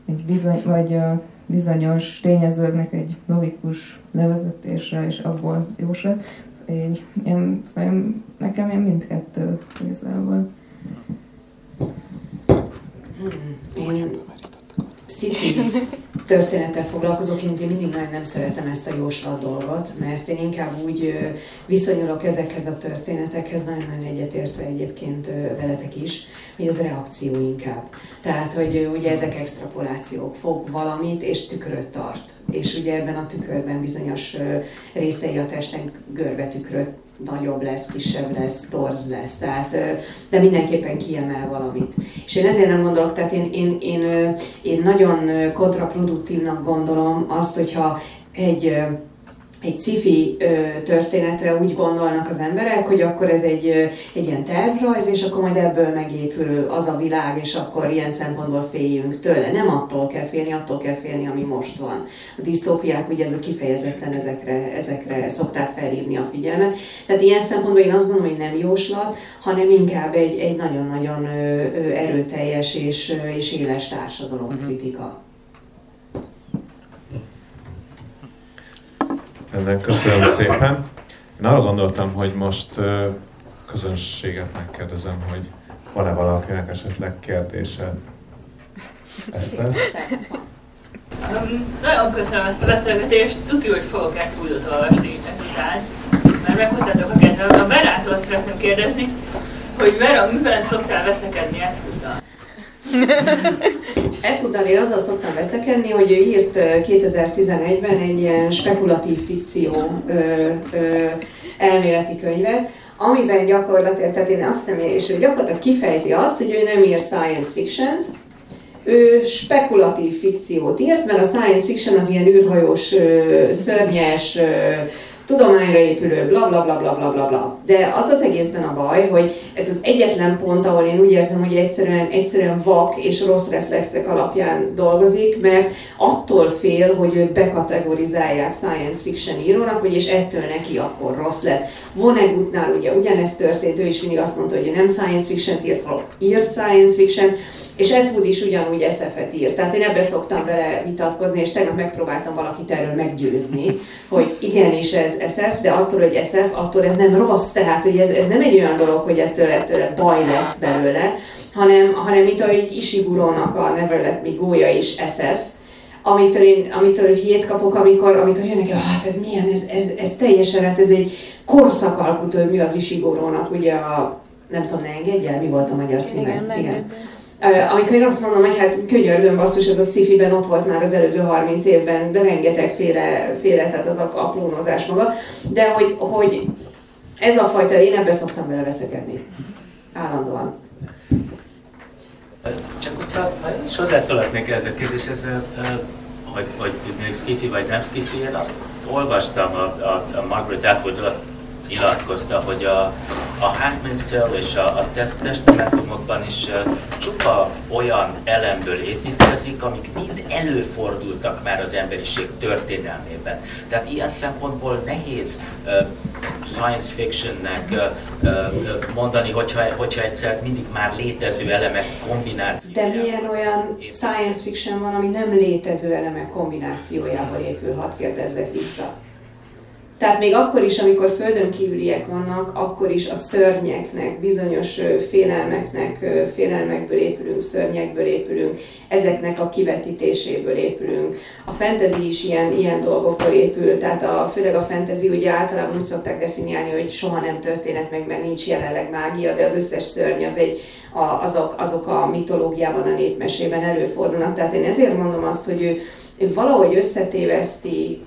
C: vagy, bizony, vagy bizonyos tényezőknek egy logikus levezetésre, és abból jóslat. Így, én, szóval nekem én mindkettő igazából.
B: Hmm. Én sci történettel foglalkozok, én mindig nagyon nem szeretem ezt a jóslat dolgot, mert én inkább úgy viszonyulok ezekhez a történetekhez, nagyon-nagyon egyetértve egyébként veletek is, hogy ez reakció inkább. Tehát, hogy ugye ezek extrapolációk, fog valamit és tükröt tart. És ugye ebben a tükörben bizonyos részei a testnek görbetükröt nagyobb lesz, kisebb lesz, torz lesz, tehát, de mindenképpen kiemel valamit. És én ezért nem gondolok, tehát én, én, én, én nagyon kontraproduktívnak gondolom azt, hogyha egy egy sci történetre úgy gondolnak az emberek, hogy akkor ez egy, egy ilyen tervrajz, és akkor majd ebből megépül az a világ, és akkor ilyen szempontból féljünk tőle. Nem attól kell félni, attól kell félni, ami most van. A disztópiák ugye ezek kifejezetten ezekre, ezekre szokták felhívni a figyelmet. Tehát ilyen szempontból én azt gondolom, hogy nem jóslat, hanem inkább egy, egy nagyon-nagyon erőteljes és, és éles társadalomkritika. Uh-huh.
A: Ennek köszönöm szépen. Én arra gondoltam, hogy most közönséget megkérdezem, hogy van-e valakinek esetleg kérdése? Eszter?
E: Um, nagyon köszönöm ezt a beszélgetést, tudja, hogy fogok egy túldot olvasni ezután, mert meghoztátok a kedvem. A Verától szeretném kérdezni, hogy Vera, miben szoktál veszekedni Ethúddal?
B: Én azzal szoktam veszekedni, hogy ő írt 2011-ben egy ilyen spekulatív fikció ö, ö, elméleti könyvet, amiben gyakorlatilag, tehát én azt nem, és ő gyakorlatilag kifejti azt, hogy ő nem ír science fiction ő spekulatív fikciót írt, mert a science fiction az ilyen űrhajós, szörnyes, tudományra épülő, bla bla bla bla bla bla bla. De az az egészben a baj, hogy ez az egyetlen pont, ahol én úgy érzem, hogy egyszerűen, egyszerűen vak és rossz reflexek alapján dolgozik, mert attól fél, hogy őt bekategorizálják science fiction írónak, hogy és ettől neki akkor rossz lesz. Vonnegutnál ugye ugyanezt történt, ő is mindig azt mondta, hogy ő nem science fiction írt, írt science fiction, és Ed is ugyanúgy SF-et írt. Tehát én ebbe szoktam vele vitatkozni, és tegnap megpróbáltam valakit erről meggyőzni, hogy igenis ez SF, de attól, hogy SF, attól ez nem rossz. Tehát, hogy ez, ez nem egy olyan dolog, hogy ettől, ettől baj lesz belőle, hanem, hanem mint ahogy Ishigurónak a Never Let Me Go-ja is SF, amitől én, amitől hét kapok, amikor, amikor jönnek, hát ez milyen, ez, ez, ez teljesen, hát ez egy korszakalkotó, mi az Ishigurónak, ugye a, nem tudom, ne engedje mi volt a magyar címe?
C: Igen, Igen.
B: Amikor én azt mondom, hogy hát könyörgöm basszus, ez a sci ott volt már az előző 30 évben, de rengeteg féle, féle tehát az a, a klónozás maga, de hogy, hogy ez a fajta, én ebbe szoktam vele veszekedni. Állandóan.
F: Csak hogyha is hozzászólhatnék ez a kérdéshez, hogy, hogy skifi vagy nem skifi, én azt olvastam a, a, a Margaret Atwood, azt nyilatkozta, hogy a, a Hackman-től és a, a testamentumokban is csupa olyan elemből építkezik, amik mind előfordultak már az emberiség történelmében. Tehát ilyen szempontból nehéz uh, science fictionnek uh, uh, mondani, hogyha, hogyha egyszer mindig már létező elemek kombinációjával.
B: De milyen olyan science fiction van, ami nem létező elemek kombinációjával épül, hadd kérdezzek vissza. Tehát még akkor is, amikor földön kívüliek vannak, akkor is a szörnyeknek, bizonyos félelmeknek, félelmekből épülünk, szörnyekből épülünk, ezeknek a kivetítéséből épülünk. A fentezi is ilyen, ilyen dolgokból épül, tehát a, főleg a fentezi ugye általában úgy szokták definiálni, hogy soha nem történet meg, mert nincs jelenleg mágia, de az összes szörny az egy, a, azok, azok a mitológiában, a népmesében előfordulnak. Tehát én ezért mondom azt, hogy ő, ő valahogy összetéveszti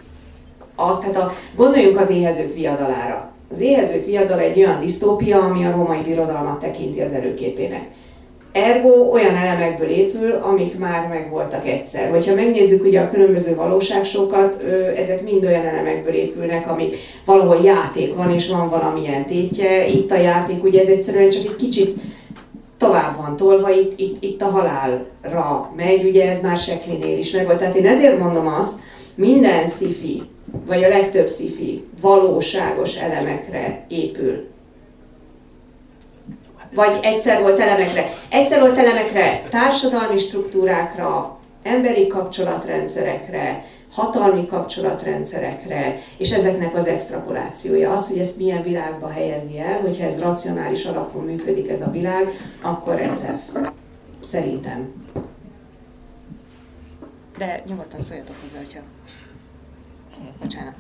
B: azt, tehát a, gondoljunk az éhezők viadalára. Az éhezők viadala egy olyan disztópia, ami a római birodalmat tekinti az előképének. Ergo olyan elemekből épül, amik már megvoltak egyszer. Hogyha megnézzük ugye a különböző valóságsókat, ezek mind olyan elemekből épülnek, amik valahol játék van, és van valamilyen tétje. Itt a játék, ugye ez egyszerűen csak egy kicsit tovább van tolva, itt, itt, itt a halálra megy, ugye ez már Seklinél is megvolt. Tehát én ezért mondom azt, minden szifi, vagy a legtöbb szifi valóságos elemekre épül. Vagy egyszer volt elemekre. Egyszer volt elemekre, társadalmi struktúrákra, emberi kapcsolatrendszerekre, hatalmi kapcsolatrendszerekre, és ezeknek az extrapolációja. Az, hogy ezt milyen világba helyezi el, hogyha ez racionális alapon működik ez a világ, akkor SF. Szerintem. De nyugodtan szóljatok hozzá, hogyha Bocsánat.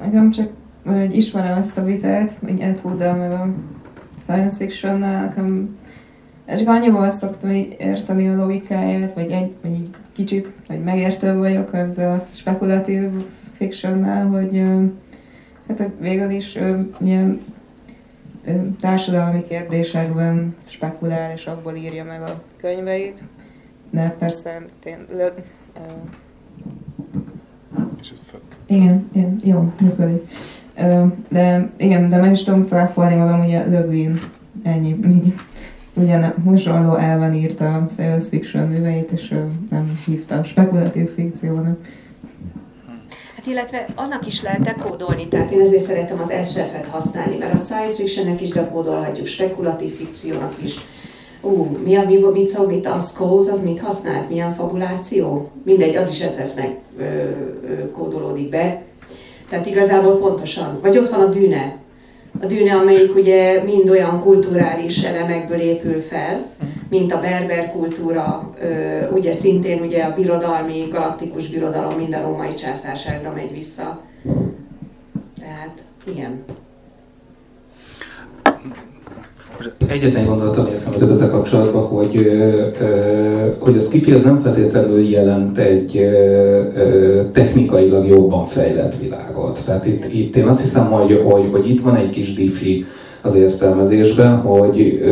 C: Nekem csak, hogy ismerem ezt a vitát, hogy Atwood meg a science fiction-nel, nekem csak annyiból szoktam érteni a logikáját, vagy egy, vagy egy kicsit, vagy megértő vagyok ezzel a spekulatív fictionnel, hogy hát hogy végül is ugye, társadalmi kérdésekben spekulál, és abból írja meg a könyveit, de persze tényleg igen, igen, jó, működik. De igen, de meg is tudom cáfolni magam, ugye Lögvin, ennyi, így ugyan hasonló elven írta a science fiction műveit, és nem hívta a spekulatív fikciónak.
B: Hát illetve annak is lehet dekódolni, tehát én ezért szeretem az SF-et használni, mert a science fictionnek is dekódolhatjuk, spekulatív fikciónak is ú, mi a, mi, mit szól, mit a SCOS, az mit használt, milyen fabuláció? Mindegy, az is SF-nek ö, ö, kódolódik be. Tehát igazából pontosan. Vagy ott van a dűne. A dűne, amelyik ugye mind olyan kulturális elemekből épül fel, mint a berber kultúra, ö, ugye szintén ugye a birodalmi, galaktikus birodalom mind a római császárságra megy vissza. Tehát igen.
D: Egyetlen gondolat, ami eszembe jutott ezzel kapcsolatban, hogy, hogy a skifi az nem feltétlenül jelent egy technikailag jobban fejlett világot. Tehát itt, itt én azt hiszem, hogy, hogy, hogy itt van egy kis diffi az értelmezésben, hogy,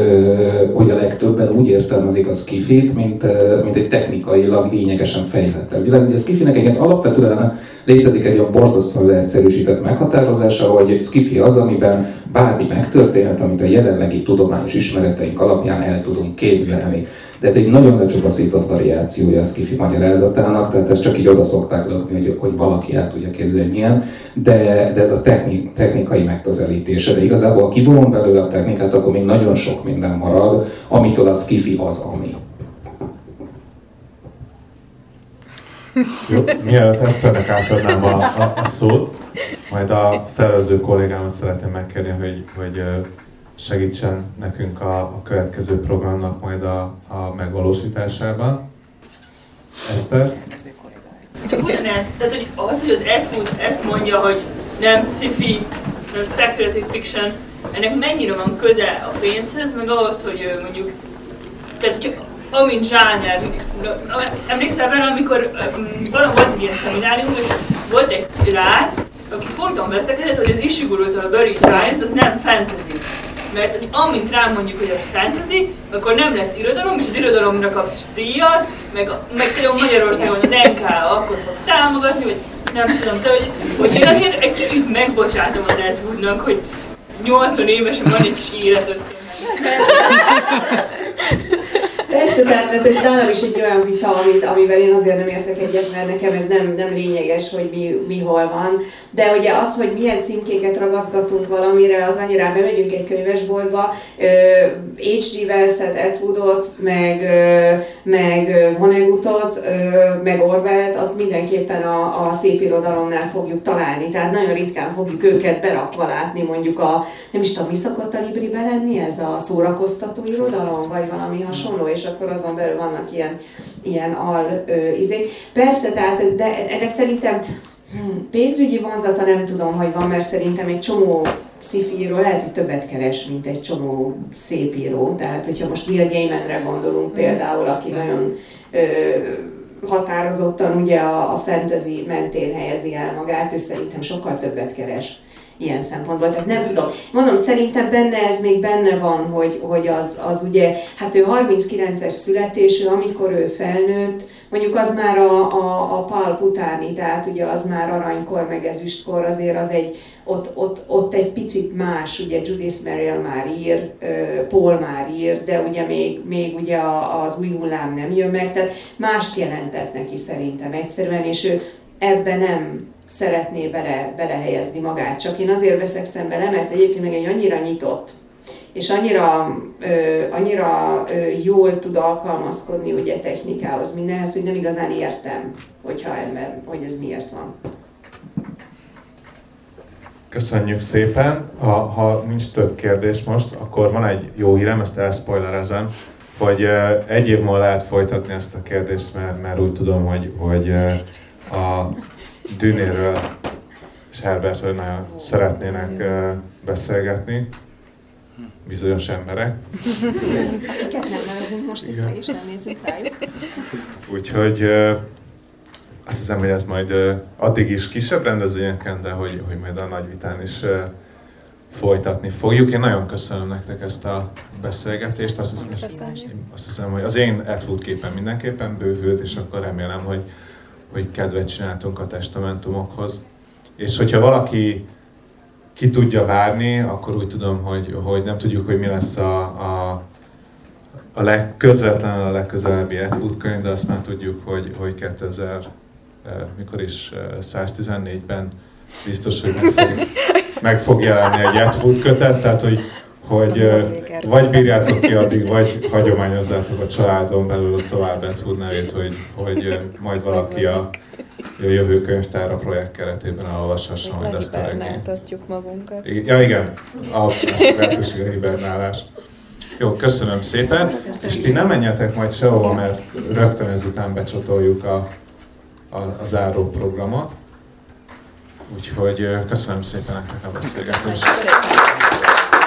D: hogy a legtöbben úgy értelmezik a skifit, mint, mint egy technikailag lényegesen fejlettebb világ. Ugye a skifinek egy alapvetően létezik egy olyan borzasztóan leegyszerűsített meghatározása, hogy skifi az, amiben bármi megtörténhet, amit a jelenlegi tudományos ismereteink alapján el tudunk képzelni. De ez egy nagyon lecsupaszított variációja a skifi magyarázatának, tehát ezt csak így oda szokták lökni, hogy, hogy valaki el tudja képzelni, milyen, de, de ez a techni, technikai megközelítése. De igazából, ha kivonom belőle a technikát, akkor még nagyon sok minden marad, amitől a skifi az, ami.
A: Jó, mielőtt Eszternek átadnám a, a, a szót, majd a szervező kollégámat szeretném megkérni, hogy, hogy segítsen nekünk a, a következő programnak majd a, a megvalósításában. Eszter?
E: Ugyanez, tehát hogy az, hogy az Atwood ezt mondja, hogy nem sci-fi, nem speculative fiction, ennek mennyire van köze a pénzhez, meg ahhoz, hogy mondjuk, tehát hogy amint zsáner, emlékszel vele, amikor valami volt egy ilyen szeminárium, és volt egy lány, aki folyton veszekedett, hogy az Ishiguro-tól a Buried Giant az nem fantasy. mert amint rám mondjuk, hogy ez fantasy, akkor nem lesz irodalom, és az irodalomra kapsz díjat, meg, meg tudom Magyarországon az NK akkor fog támogatni, vagy nem tudom, de hogy, hogy én azért egy kicsit megbocsátom az Edwardnak, hogy 80 évesen van egy kis életösztön.
B: Persze, tehát hát ez nálam is egy olyan vita, amit, amivel én azért nem értek egyet, mert nekem ez nem, nem lényeges, hogy mi, mi hol van. De ugye az, hogy milyen címkéket ragaszgatunk valamire, az annyira bemegyünk egy könyvesboltba, H.G. Wells-et, Atwoodot, meg, meg Vonegutot, meg Orwellt, az mindenképpen a, a szép irodalomnál fogjuk találni. Tehát nagyon ritkán fogjuk őket berakva látni, mondjuk a, nem is tudom, mi szokott a Libribe lenni, ez a szórakoztató irodalom, vagy valami hasonló, és akkor azon belül vannak ilyen, ilyen al izék. Persze, tehát, de ennek szerintem hmm, pénzügyi vonzata nem tudom, hogy van, mert szerintem egy csomó szifíró lehet, hogy többet keres, mint egy csomó szép író. Tehát, hogyha most Neil Gaimanre gondolunk mm. például, aki mm. nagyon ö, határozottan ugye a, a fantasy mentén helyezi el magát, ő szerintem sokkal többet keres ilyen szempontból. Tehát nem tudom. Mondom, szerintem benne ez még benne van, hogy, hogy az, az ugye, hát ő 39-es születésű, amikor ő felnőtt, mondjuk az már a, a, a pálp utáni, tehát ugye az már aranykor, meg ezüstkor, azért az egy, ott, ott, ott egy picit más, ugye Judith Merrill már ír, Paul már ír, de ugye még, még ugye az új hullám nem jön meg, tehát mást jelentett neki szerintem egyszerűen, és ő ebbe nem szeretné bele, belehelyezni magát. Csak én azért veszek szembe le, mert egyébként meg egy annyira nyitott, és annyira, ö, annyira ö, jól tud alkalmazkodni ugye technikához, mindenhez, hogy nem igazán értem, hogyha ember, hogy ez miért van.
A: Köszönjük szépen. Ha, ha nincs több kérdés most, akkor van egy jó hírem, ezt elspoilerezem, hogy egy év múlva lehet folytatni ezt a kérdést, mert, mert úgy tudom, hogy, hogy a Dűnéről és Herbertről nagyon szeretnének beszélgetni bizonyos emberek.
C: Akiket nem nevezünk most itt és nem nézünk rájuk.
A: Úgyhogy azt hiszem, hogy ez majd addig is kisebb rendezvényeken, de hogy, hogy majd a nagy vitán is folytatni fogjuk. Én nagyon köszönöm nektek ezt a beszélgetést. Azt hiszem, azt hiszem hogy az én Atwood képen mindenképpen bővült, és akkor remélem, hogy hogy kedvet csináltunk a testamentumokhoz. És hogyha valaki ki tudja várni, akkor úgy tudom, hogy, hogy nem tudjuk, hogy mi lesz a, a, a legközvetlen, a legközelebbi Atwood könyv, de azt már tudjuk, hogy, hogy 2000, eh, mikor is 114-ben eh, biztos, hogy meg fog, meg fog jelenni egy Atwood kötet, tehát hogy hogy vagy bírjátok ki addig, vagy hagyományozzátok a családon belül tovább Bedford nevét, hogy, hogy majd valaki a, a jövő könyvtár a projekt keretében elolvashassa majd ezt a regényt.
C: magunkat.
A: Ja igen, a lehetőség a hibernálás. Jó, köszönöm szépen, és ti nem menjetek majd sehova, mert rögtön ezután becsatoljuk a, a, a záró programot. Úgyhogy köszönöm szépen nektek a beszélgetést.